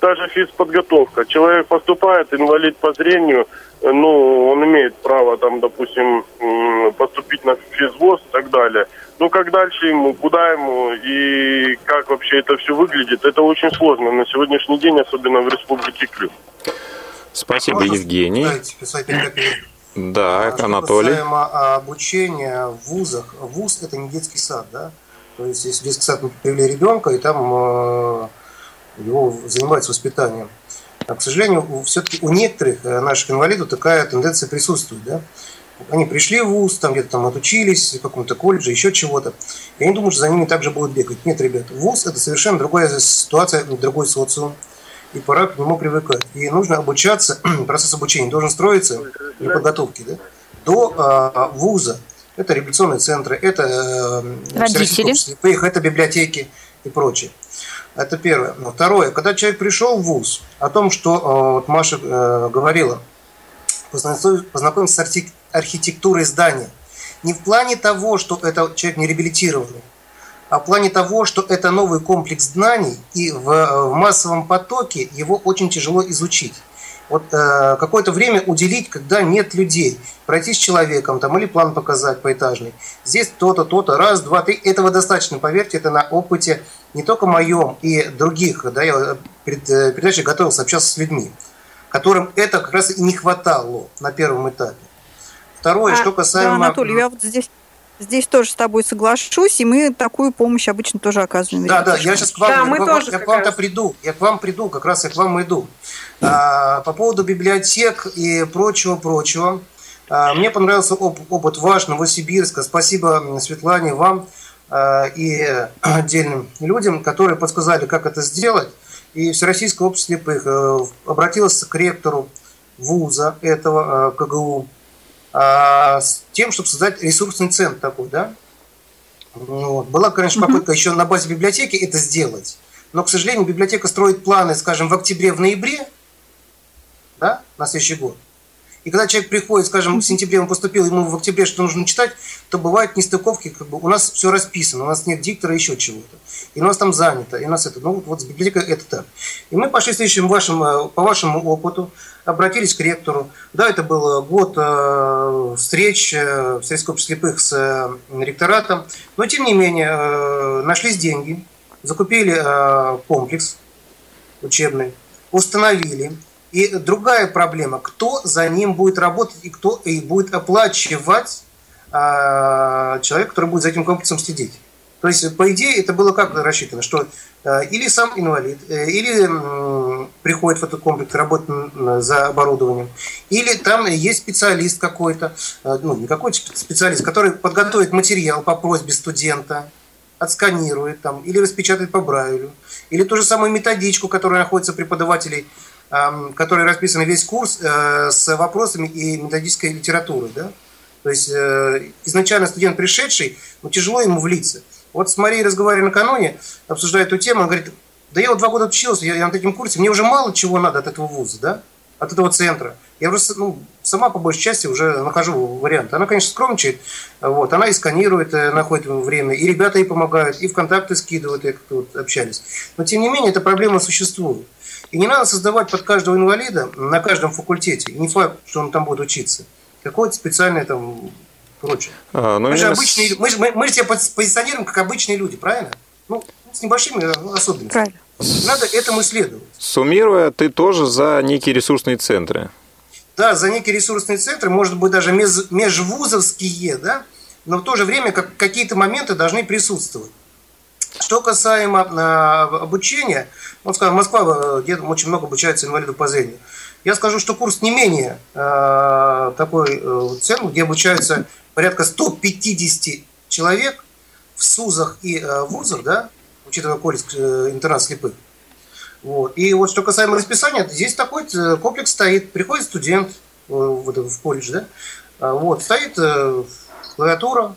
Speaker 12: та же физподготовка, человек поступает, инвалид по зрению, э, ну, он имеет право там, допустим, поступить на физвоз и так далее. Ну, как дальше ему, куда ему и как вообще это все выглядит, это очень сложно на сегодняшний день, особенно в Республике Крым.
Speaker 2: Спасибо,
Speaker 11: Можно
Speaker 2: Евгений. Да,
Speaker 11: Что
Speaker 2: Анатолий.
Speaker 11: касаемо а, обучения в вузах. Вуз – это не детский сад, да? То есть, если в детский сад мы привели ребенка, и там э, его занимаются воспитанием. А, к сожалению, все-таки у некоторых э, наших инвалидов такая тенденция присутствует, да? Они пришли в ВУЗ, там где-то там отучились, в каком-то колледже, еще чего-то. И они думают, что за ними также будут бегать. Нет, ребят, ВУЗ – это совершенно другая ситуация, другой социум. И пора к нему привыкать. И нужно обучаться, [clears throat] процесс обучения должен строиться, или подготовки, да, до а, вуза. Это реабилитационные центры, это э,
Speaker 3: Родители.
Speaker 11: Слепых, это библиотеки и прочее. Это первое. Но Второе, когда человек пришел в ВУЗ, о том, что э, вот Маша э, говорила, познакомиться с архи- архитектурой здания. Не в плане того, что это человек не реабилитированный, а в плане того, что это новый комплекс знаний, и в, в массовом потоке его очень тяжело изучить. Вот э, какое-то время уделить, когда нет людей, пройти с человеком там или план показать поэтажный. Здесь то-то, то-то, раз, два, три. Этого достаточно, поверьте, это на опыте не только моем и других. Да, я перед э, передачей готовился общаться с людьми, которым это как раз и не хватало на первом этапе. Второе,
Speaker 9: А,
Speaker 11: что касаемо...
Speaker 9: Да, Анатолий, я вот здесь, здесь тоже с тобой соглашусь, и мы такую помощь обычно тоже оказываем.
Speaker 11: Да, да, я сейчас к вам,
Speaker 13: Да,
Speaker 11: я,
Speaker 13: мы
Speaker 11: к вам-
Speaker 13: тоже
Speaker 11: я
Speaker 13: как
Speaker 11: к вам-то
Speaker 13: раз.
Speaker 11: приду, я к вам приду, как раз я к вам иду. А, по поводу библиотек и прочего-прочего. А, мне понравился оп- опыт ваш, Новосибирска. Спасибо Светлане, вам а, и [clears throat] отдельным людям, которые подсказали, как это сделать. И Всероссийское общество слепых э, обратилось к ректору вуза этого э, КГУ с тем, чтобы создать ресурсный центр такой, да? Вот. Была, конечно, попытка еще на базе библиотеки это сделать, но, к сожалению, библиотека строит планы, скажем, в октябре, в ноябре, да, на следующий год. И когда человек приходит, скажем, в сентябре он поступил, ему в октябре что нужно читать, то бывают нестыковки, как бы у нас все расписано, у нас нет диктора, еще чего-то. И у нас там занято, и у нас это, ну вот, вот с библиотекой это так. И мы пошли следующим вашим, э, по вашему опыту, обратились к ректору. Да, это был год э, встреч э, в Сельском обществе слепых с э, ректоратом, но тем не менее э, нашлись деньги, закупили э, комплекс учебный, установили. И другая проблема, кто за ним будет работать и кто и будет оплачивать а, человек, который будет за этим комплексом следить. То есть, по идее, это было как рассчитано, что э, или сам инвалид, э, или м, приходит в этот комплекс, работает за оборудованием, или там есть специалист какой-то, э, ну, не какой-то специалист, который подготовит материал по просьбе студента, отсканирует там, или распечатает по Брайлю, или ту же самую методичку, которая находится у преподавателей, эм, который расписан весь курс э, с вопросами и методической литературой. Да? То есть э, изначально студент пришедший, ну, тяжело ему влиться. Вот с Марией разговаривали накануне, обсуждая эту тему, он говорит, да я вот два года учился, я, на этом курсе, мне уже мало чего надо от этого вуза, да? от этого центра. Я просто, ну, сама по большей части уже нахожу вариант. Она, конечно, скромничает, вот, она и сканирует, э, находит время, и ребята ей помогают, и ВКонтакте скидывают, и как-то вот общались. Но, тем не менее, эта проблема существует. И не надо создавать под каждого инвалида на каждом факультете, не факт, что он там будет учиться, какое-то специальное там прочее. А, ну, мы, же обычные, мы, мы, мы же себя позиционируем как обычные люди, правильно? Ну, с небольшими особенностями. Правильно. Надо этому следовать.
Speaker 2: Суммируя, ты тоже за некие ресурсные центры.
Speaker 11: Да, за некие ресурсные центры, может быть, даже меж, межвузовские, да, но в то же время как, какие-то моменты должны присутствовать. Что касаемо э, обучения, вот, скажем, Москва, э, где очень много обучается инвалидов по зрению. Я скажу, что курс не менее э, такой э, цен, где обучаются порядка 150 человек в СУЗах и э, вузах, да, учитывая колледж э, интернат слепых. Вот. И вот что касаемо расписания, здесь такой э, комплекс стоит. Приходит студент э, в, в колледж, да, а, вот, стоит клавиатура,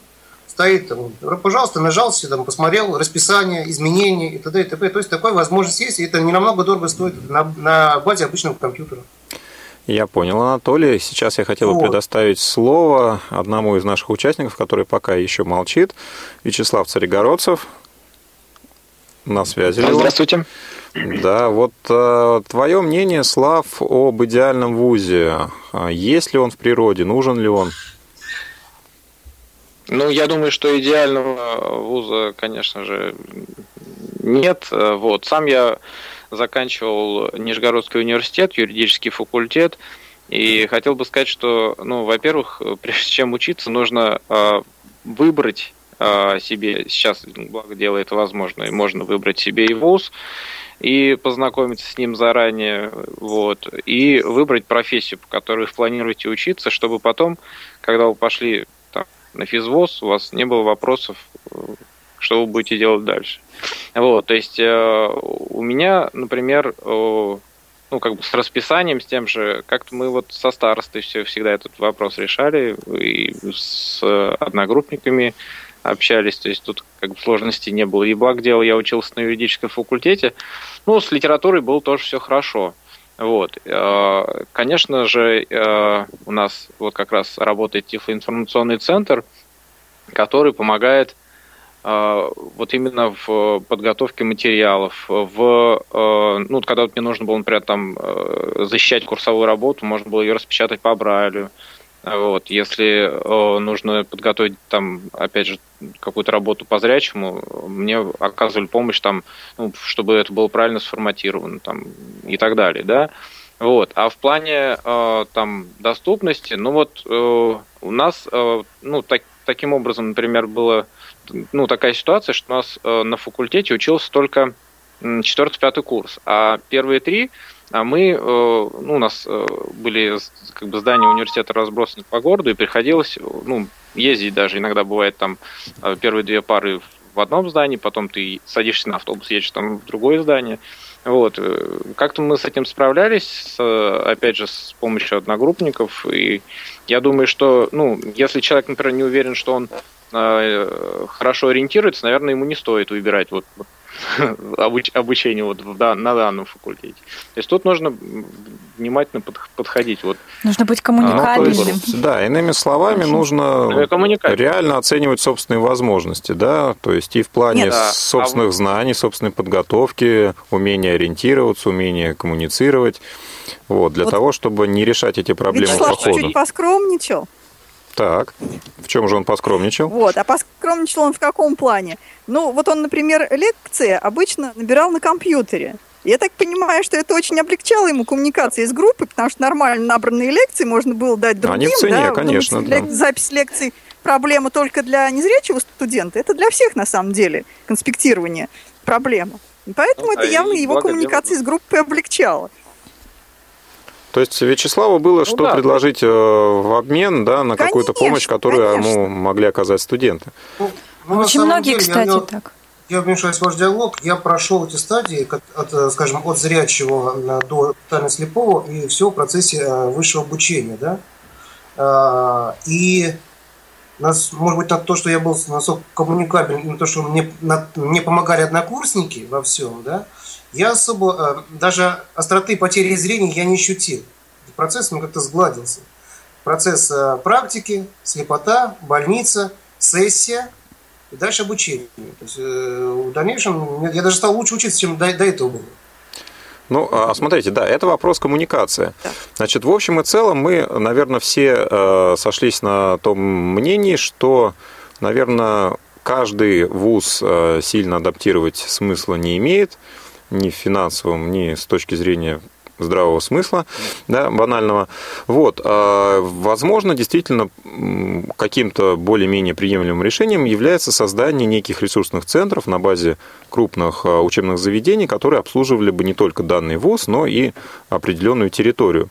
Speaker 11: стоит, там, пожалуйста, нажался, там, посмотрел расписание, изменения и т.д. и т.п. То есть такая возможность есть, и это не намного дорого стоит на, на базе обычного компьютера.
Speaker 2: Я понял, Анатолий. Сейчас я хотел бы вот. предоставить слово одному из наших участников, который пока еще молчит. Вячеслав Царегородцев. На связи.
Speaker 14: Здравствуйте.
Speaker 2: Да, вот э, твое мнение, Слав, об идеальном вузе. А есть ли он в природе, нужен ли он?
Speaker 14: Ну, я думаю, что идеального вуза, конечно же, нет. Вот. Сам я заканчивал Нижегородский университет, юридический факультет, и хотел бы сказать, что, ну, во-первых, прежде чем учиться, нужно э, выбрать э, себе, сейчас, благо дело это возможно, и можно выбрать себе и вуз, и познакомиться с ним заранее, вот, и выбрать профессию, по которой вы планируете учиться, чтобы потом, когда вы пошли на физвоз, у вас не было вопросов, что вы будете делать дальше. Вот, то есть э, у меня, например, э, ну, как бы с расписанием, с тем же, как-то мы вот со старостой все всегда этот вопрос решали, и с одногруппниками общались, то есть тут как бы сложностей не было. И благ дело, я учился на юридическом факультете, ну, с литературой было тоже все хорошо. Вот. Э, конечно же, у нас вот как раз работает тифлоинформационный центр, который помогает а, вот именно в подготовке материалов, в, э, ну, когда вот мне нужно было, например, там э, защищать курсовую работу, можно было ее распечатать по Брайлю. Вот. Если э, нужно подготовить там, опять же, какую-то работу по зрячему, мне оказывали помощь там, ну, чтобы это было правильно сформатировано там, и так далее, да. Вот. А в плане э, там доступности, ну вот э, у нас, э, ну так, таким образом, например, было ну, такая ситуация, что у нас э, на факультете учился только четвертый-пятый курс, а первые три а мы, э, ну, у нас э, были как бы здания университета разбросаны по городу, и приходилось, ну, ездить даже, иногда бывает там первые две пары в одном здании, потом ты садишься на автобус, едешь там в другое здание. Вот. Как-то мы с этим справлялись, опять же, с помощью одногруппников, и я думаю, что, ну, если человек, например, не уверен, что он Э, хорошо ориентируется, наверное, ему не стоит выбирать вот, вот [laughs] обучение вот в, да, на данном факультете. То есть тут нужно внимательно под, подходить. Вот.
Speaker 3: Нужно быть коммуникабельным.
Speaker 2: Ну, есть, да, иными словами, Очень. нужно реально оценивать собственные возможности, да, то есть и в плане Нет, собственных а... знаний, собственной подготовки, умения ориентироваться, умения коммуницировать, вот, для вот. того, чтобы не решать эти проблемы Вячеслав по ходу.
Speaker 9: чуть поскромничал.
Speaker 2: Так, в чем же он поскромничал?
Speaker 9: Вот, а поскромничал он в каком плане? Ну, вот он, например, лекции обычно набирал на компьютере. Я так понимаю, что это очень облегчало ему коммуникации с группой, потому что нормально набранные лекции можно было дать другим.
Speaker 2: Они в цене, да? конечно.
Speaker 9: Думаете, да. Запись лекций проблема только для незрячего студента. Это для всех, на самом деле, конспектирование проблема. поэтому ну, это а явно его коммуникации с группой облегчало.
Speaker 2: То есть Вячеславу было ну, что да, предложить. Э, в обмен да, на какую-то помощь, которую конечно. ему могли оказать студенты.
Speaker 3: Ну, ну, Очень многие, деле, кстати, я, так.
Speaker 11: Я вмешаюсь в ваш диалог. Я прошел эти стадии, от, э, скажем, от зрячего до тотально слепого, и все в процессе э, высшего обучения. Да? И нас, может быть, на то, что я был настолько коммуникабельным, на то, что мне, на, мне помогали однокурсники во всем, да, я особо, э, даже остроты потери зрения я не ощутил. процесс он как-то сгладился. Процесс э, практики, слепота, больница, сессия и дальше обучение. То есть, э, в дальнейшем я даже стал лучше учиться, чем до, до этого было.
Speaker 2: Ну, а, смотрите, да, это вопрос коммуникации. Значит, в общем и целом мы, наверное, все сошлись на том мнении, что, наверное, каждый вуз сильно адаптировать смысла не имеет, ни в финансовом, ни с точки зрения здравого смысла, да, банального. Вот. А, возможно, действительно, каким-то более-менее приемлемым решением является создание неких ресурсных центров на базе крупных а, учебных заведений, которые обслуживали бы не только данный вуз, но и определенную территорию.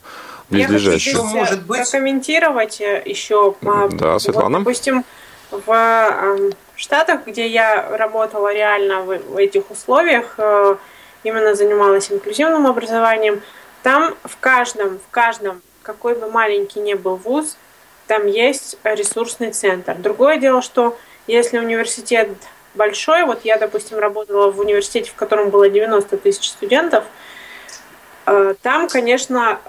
Speaker 13: Я хочу может быть... прокомментировать э, еще.
Speaker 2: Да, Светлана.
Speaker 13: Вот, допустим, в Штатах, где я работала реально в этих условиях, э, именно занималась инклюзивным образованием, там в каждом, в каждом, какой бы маленький ни был вуз, там есть ресурсный центр. Другое дело, что если университет большой, вот я, допустим, работала в университете, в котором было 90 тысяч студентов, э, там, конечно,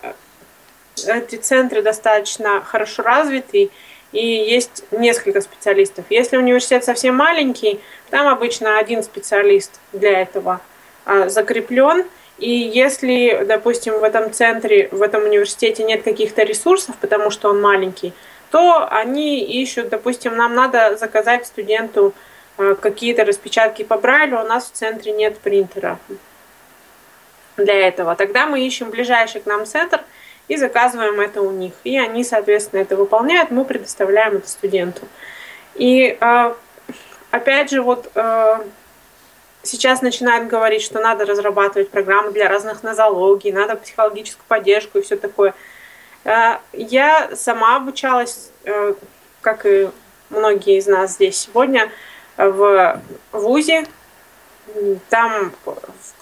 Speaker 13: эти центры достаточно хорошо развиты, и есть несколько специалистов. Если университет совсем маленький, там обычно один специалист для этого закреплен – и если, допустим, в этом центре, в этом университете нет каких-то ресурсов, потому что он маленький, то они ищут, допустим, нам надо заказать студенту э, какие-то распечатки по Брайлю, у нас в центре нет принтера для этого. Тогда мы ищем ближайший к нам центр и заказываем это у них. И они, соответственно, это выполняют, мы предоставляем это студенту. И э, опять же, вот сейчас начинают говорить, что надо разрабатывать программы для разных нозологий, надо психологическую поддержку и все такое. Э, я сама обучалась, э, как и многие из нас здесь сегодня, в ВУЗе. Там,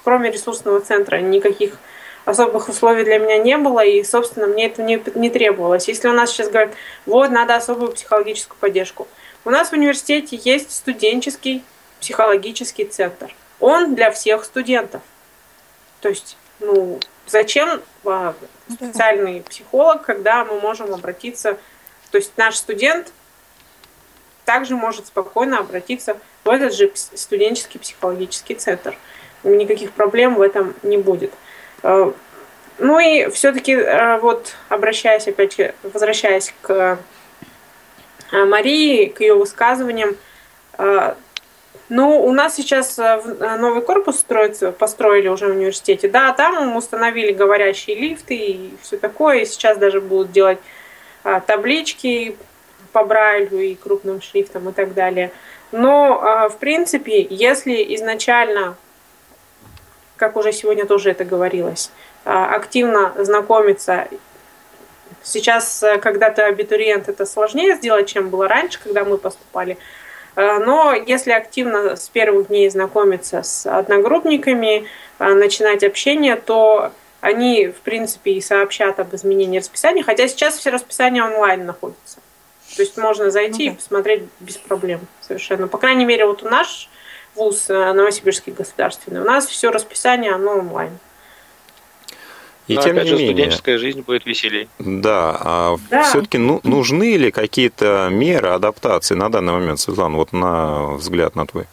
Speaker 13: кроме ресурсного центра, никаких особых условий для меня не было, и, собственно, мне это не, не требовалось. Если у нас сейчас говорят, вот, надо особую психологическую поддержку. У нас в университете есть студенческий психологический центр. Он для всех студентов. То есть, ну, зачем а, специальный психолог, когда мы можем обратиться, то есть наш студент также может спокойно обратиться в этот же студенческий психологический центр. Никаких проблем в этом не будет. А, ну и все-таки а, вот обращаясь опять, возвращаясь к Марии, к ее высказываниям, ну, у нас сейчас э, э, новый корпус строится, построили уже в университете. Да, там установили говорящие лифты и все такое. И сейчас даже будут делать а, таблички по Брайлю и крупным шрифтом и так далее. Но, а, в принципе, если изначально, как уже сегодня тоже это говорилось, а, активно знакомиться Сейчас, э, когда ты абитуриент, это сложнее сделать, чем было раньше, когда мы поступали. Э, но если активно с первых дней знакомиться с одногруппниками, э, начинать общение, то они, в принципе, и сообщат об изменении расписания, хотя сейчас все расписания онлайн находятся. То есть можно зайти okay. и посмотреть без проблем совершенно. По крайней мере, вот у наш вуз э, Новосибирский государственный, у нас все расписание, оно онлайн.
Speaker 2: И Но, тем
Speaker 14: опять
Speaker 2: не
Speaker 14: же,
Speaker 2: менее,
Speaker 14: студенческая жизнь будет веселее.
Speaker 2: Да, а
Speaker 13: Да.
Speaker 2: все-таки ну, нужны ли какие-то меры адаптации на данный момент, Светлана, вот на взгляд на твой?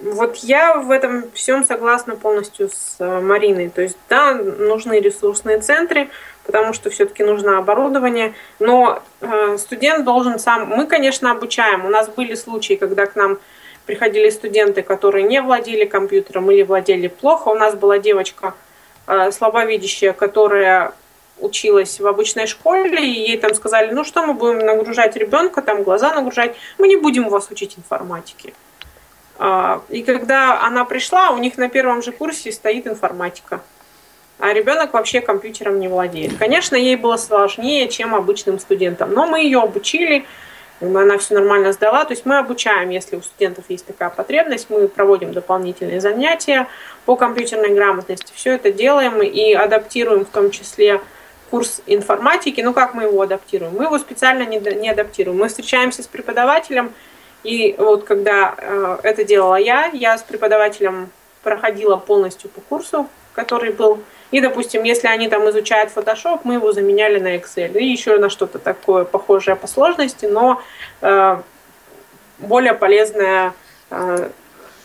Speaker 13: Вот я в этом всем согласна полностью с э, Мариной. То есть, да, нужны ресурсные центры, потому что все-таки нужно оборудование, но э, студент должен сам... Мы, конечно, обучаем. У нас были случаи, когда к нам приходили студенты, которые не владели компьютером или владели плохо. У нас была девочка, слабовидящая, которая училась в обычной школе, и ей там сказали, ну что мы будем нагружать ребенка, там глаза нагружать, мы не будем вас учить информатике. А, и когда она пришла, у них на первом же курсе стоит информатика. А ребенок вообще компьютером не владеет. Конечно, ей было сложнее, чем обычным студентам, но мы ее обучили, она все нормально сдала. То есть мы обучаем, если у студентов есть такая потребность, мы проводим дополнительные занятия по компьютерной грамотности. Все это делаем и адаптируем в том числе курс информатики. Ну как мы его адаптируем? Мы его специально не, не адаптируем. Мы встречаемся с преподавателем, и вот когда э, это делала я, я с преподавателем проходила полностью по курсу который был. И, допустим, если они там изучают Photoshop, мы его заменяли на Excel. И еще на что-то такое похожее по сложности, но э, более полезное э,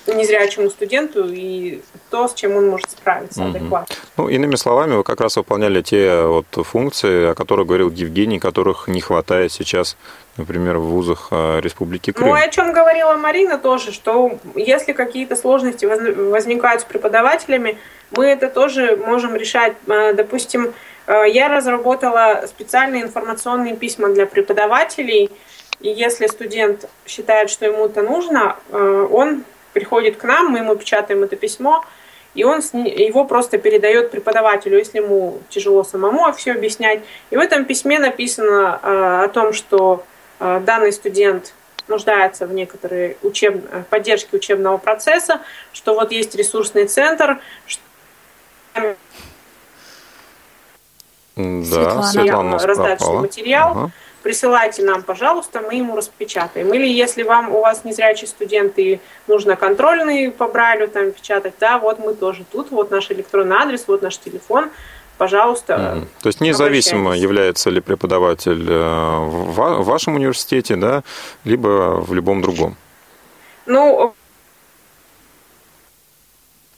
Speaker 13: незрячему студенту и то, с чем он может справиться угу. адекватно.
Speaker 2: Ну, иными словами, вы как раз выполняли те вот функции, о которых говорил Евгений, которых не хватает сейчас, например, в вузах а, Республики Крым.
Speaker 13: Ну, о чем говорила Марина тоже, что если какие-то сложности возникают с преподавателями, мы это тоже можем решать. А, допустим, а, я разработала специальные информационные письма для преподавателей, и если студент считает, что ему это нужно, он приходит к нам, мы ему печатаем это письмо, и он его просто передает преподавателю, если ему тяжело самому все объяснять. И в этом письме написано э, о том, что э, данный студент нуждается в некоторой учеб... поддержке учебного процесса, что вот есть ресурсный центр. Что...
Speaker 2: Да, Светлана, Светлана
Speaker 13: раздачный материал. Ага присылайте нам, пожалуйста, мы ему распечатаем. Или если вам у вас незрячий студент и нужно контрольный по Брайлю там печатать, да, вот мы тоже тут, вот наш электронный адрес, вот наш телефон, пожалуйста.
Speaker 2: Mm. То есть независимо является ли преподаватель э, в вашем университете, да, либо в любом другом.
Speaker 13: Ну,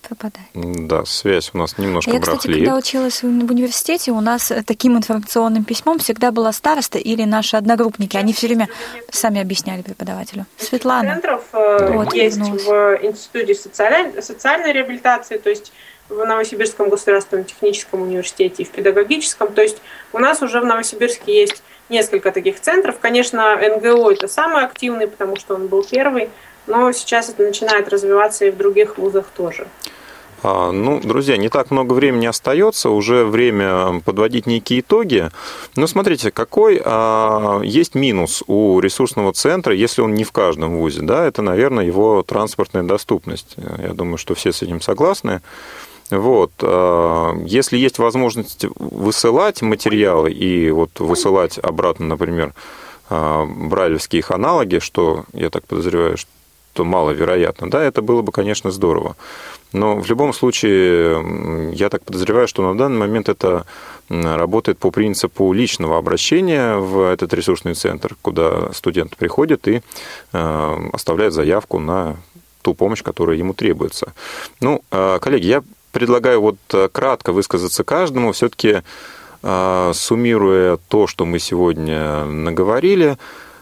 Speaker 3: пропадает.
Speaker 2: Да, связь у нас немножко
Speaker 3: Я,
Speaker 2: брахлит.
Speaker 3: кстати, когда училась в университете, у нас таким информационным письмом всегда была староста или наши одногруппники. Они все время сами объясняли преподавателю. Светлана.
Speaker 13: Центров э, вот, есть вернулась. в Институте социальной, социальной реабилитации, то есть в Новосибирском государственном техническом университете и в педагогическом. То есть у нас уже в Новосибирске есть несколько таких центров. Конечно, НГО это самый активный, потому что он был первый, но сейчас это начинает развиваться и в других вузах тоже.
Speaker 2: А, ну, друзья, не так много времени остается, уже время подводить некие итоги. Но смотрите, какой а, есть минус у ресурсного центра, если он не в каждом вузе, да, это, наверное, его транспортная доступность. Я думаю, что все с этим согласны. Вот. А, если есть возможность высылать материалы и вот высылать обратно, например, а, брайлевские их аналоги, что, я так подозреваю, что маловероятно, да, это было бы, конечно, здорово. Но в любом случае, я так подозреваю, что на данный момент это работает по принципу личного обращения в этот ресурсный центр, куда студент приходит и э, оставляет заявку на ту помощь, которая ему требуется. Ну, э, коллеги, я предлагаю вот кратко высказаться каждому, все-таки э, суммируя то, что мы сегодня наговорили,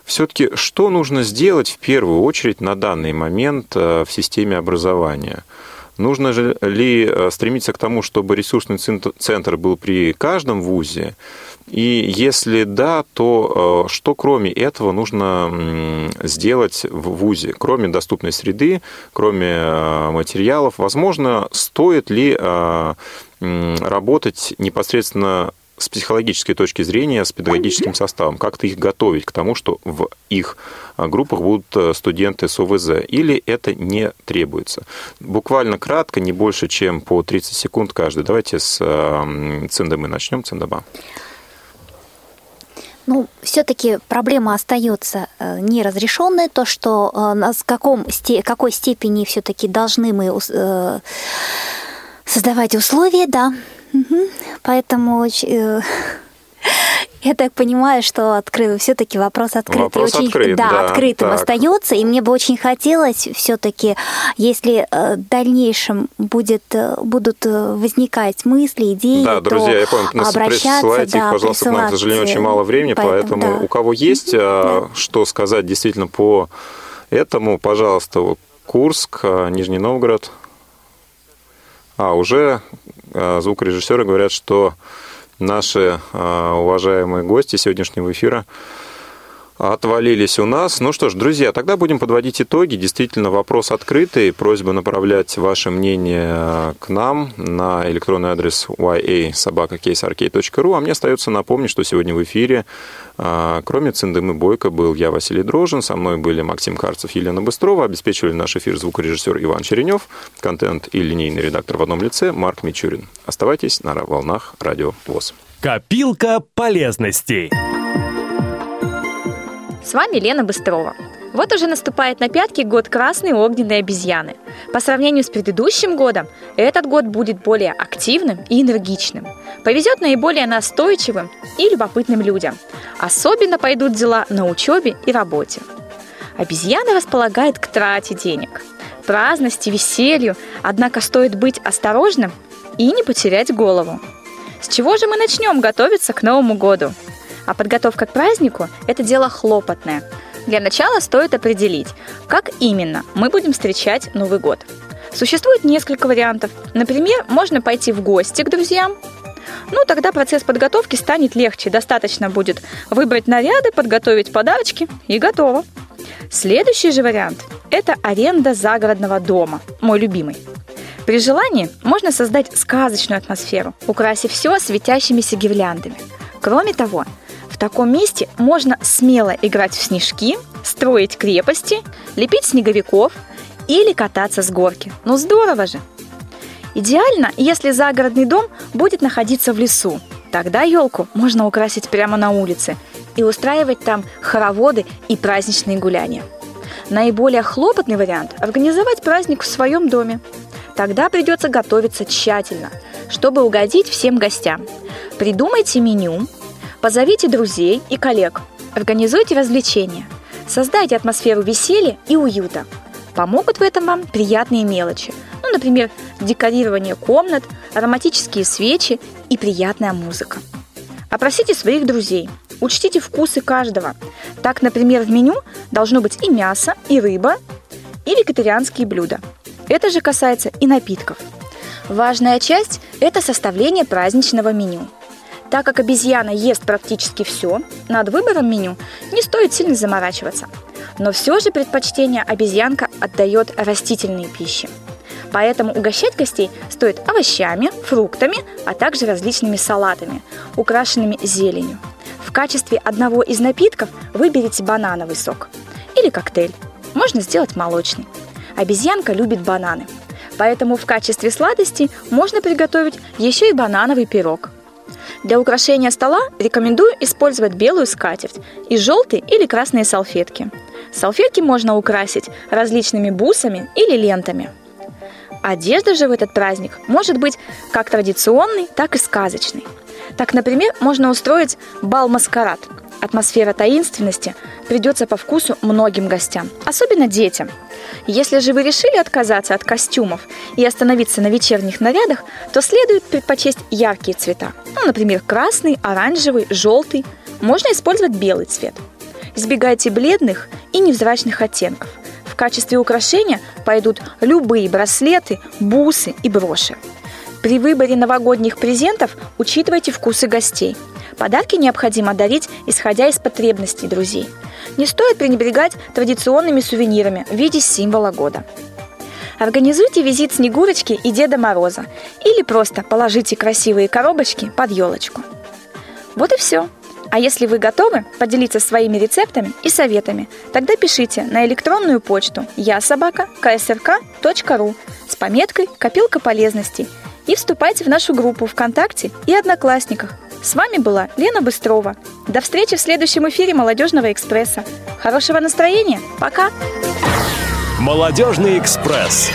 Speaker 2: все-таки что нужно сделать в первую очередь на данный момент в системе образования – Нужно ли э, стремиться к тому, чтобы ресурсный центр был при каждом вузе? И если да, то э, что кроме этого нужно сделать в ВУЗе, кроме доступной среды, кроме э, материалов? Возможно, стоит ли работать непосредственно с психологической точки зрения с педагогическим составом, как-то их готовить к тому, что в их а, группах будут э, студенты с ОВЗ, или это не требуется. Буквально кратко, не больше, чем по 30 секунд каждый. Давайте с э, Циндамы начнем. Циндама.
Speaker 7: Ну, все-таки проблема остается э, неразрешенной, то, что с каком, какой степени все-таки должны мы создавать условия, да, Угу. Поэтому э, [laughs] я так понимаю, что открыл все-таки вопрос открытый.
Speaker 2: Вопрос
Speaker 7: очень,
Speaker 2: открыт,
Speaker 7: да,
Speaker 2: да,
Speaker 7: открытым
Speaker 2: так.
Speaker 7: остается. И мне бы очень хотелось все-таки, если э, в дальнейшем будет, э, будут возникать мысли, идеи,
Speaker 2: да, друзья,
Speaker 7: то
Speaker 2: я понял,
Speaker 7: обращаться,
Speaker 2: присылайте
Speaker 7: да,
Speaker 2: их, пожалуйста, к нам, к сожалению, очень мало времени, поэтому, поэтому
Speaker 7: да.
Speaker 2: у кого есть да. что сказать действительно по этому, пожалуйста, Курск, Нижний Новгород. А, уже а, звукорежиссеры говорят, что наши а, уважаемые гости сегодняшнего эфира отвалились у нас. Ну что ж, друзья, тогда будем подводить итоги. Действительно, вопрос открытый. Просьба направлять ваше мнение к нам на электронный адрес ya.sobaka.casearcade.ru. А мне остается напомнить, что сегодня в эфире, а, кроме Циндымы Бойко, был я, Василий Дрожин, со мной были Максим Карцев, Елена Быстрова, обеспечивали наш эфир звукорежиссер Иван Черенев, контент и линейный редактор в одном лице Марк Мичурин. Оставайтесь на волнах Радио ВОЗ.
Speaker 1: Копилка полезностей.
Speaker 3: С вами Лена Быстрова. Вот уже наступает на пятки год красной огненной обезьяны. По сравнению с предыдущим годом, этот год будет более активным и энергичным. Повезет наиболее настойчивым и любопытным людям. Особенно пойдут дела на учебе и работе. Обезьяна располагает к трате денег, праздности, веселью, однако стоит быть осторожным и не потерять голову. С чего же мы начнем готовиться к Новому году? А подготовка к празднику – это дело хлопотное. Для начала стоит определить, как именно мы будем встречать Новый год. Существует несколько вариантов. Например, можно пойти в гости к друзьям. Ну, тогда процесс подготовки станет легче. Достаточно будет выбрать наряды, подготовить подарочки и готово. Следующий же вариант – это аренда загородного дома, мой любимый. При желании можно создать сказочную атмосферу, украсив все светящимися гирляндами. Кроме того, в таком месте можно смело играть в снежки, строить крепости, лепить снеговиков или кататься с горки. Ну здорово же! Идеально, если загородный дом будет находиться в лесу. Тогда елку можно украсить прямо на улице и устраивать там хороводы и праздничные гуляния. Наиболее хлопотный вариант – организовать праздник в своем доме. Тогда придется готовиться тщательно, чтобы угодить всем гостям. Придумайте меню, позовите друзей и коллег, организуйте развлечения, создайте атмосферу веселья и уюта. Помогут в этом вам приятные мелочи, ну, например, декорирование комнат, ароматические свечи и приятная музыка. Опросите своих друзей, учтите вкусы каждого. Так, например, в меню должно быть и мясо, и рыба, и вегетарианские блюда – это же касается и напитков. Важная часть – это составление праздничного меню. Так как обезьяна ест практически все, над выбором меню не стоит сильно заморачиваться. Но все же предпочтение обезьянка отдает растительной пище. Поэтому угощать гостей стоит овощами, фруктами, а также различными салатами, украшенными зеленью. В качестве одного из напитков выберите банановый сок или коктейль. Можно сделать молочный. Обезьянка любит бананы. Поэтому в качестве сладости можно приготовить еще и банановый пирог. Для украшения стола рекомендую использовать белую скатерть и желтые или красные салфетки. Салфетки можно украсить различными бусами или лентами. Одежда же в этот праздник может быть как традиционной, так и сказочной. Так, например, можно устроить бал-маскарад. Атмосфера таинственности придется по вкусу многим гостям, особенно детям – если же вы решили отказаться от костюмов и остановиться на вечерних нарядах, то следует предпочесть яркие цвета. Ну, например, красный, оранжевый, желтый. Можно использовать белый цвет. Избегайте бледных и невзрачных оттенков. В качестве украшения пойдут любые браслеты, бусы и броши. При выборе новогодних презентов учитывайте вкусы гостей. Подарки необходимо дарить, исходя из потребностей друзей – не стоит пренебрегать традиционными сувенирами в виде символа года. Организуйте визит Снегурочки и Деда Мороза или просто положите красивые коробочки под елочку. Вот и все. А если вы готовы поделиться своими рецептами и советами, тогда пишите на электронную почту я собака ksrk.ru с пометкой «Копилка полезностей» и вступайте в нашу группу ВКонтакте и Одноклассниках – с вами была Лена Быстрова. До встречи в следующем эфире «Молодежного экспресса». Хорошего настроения. Пока.
Speaker 1: «Молодежный экспресс».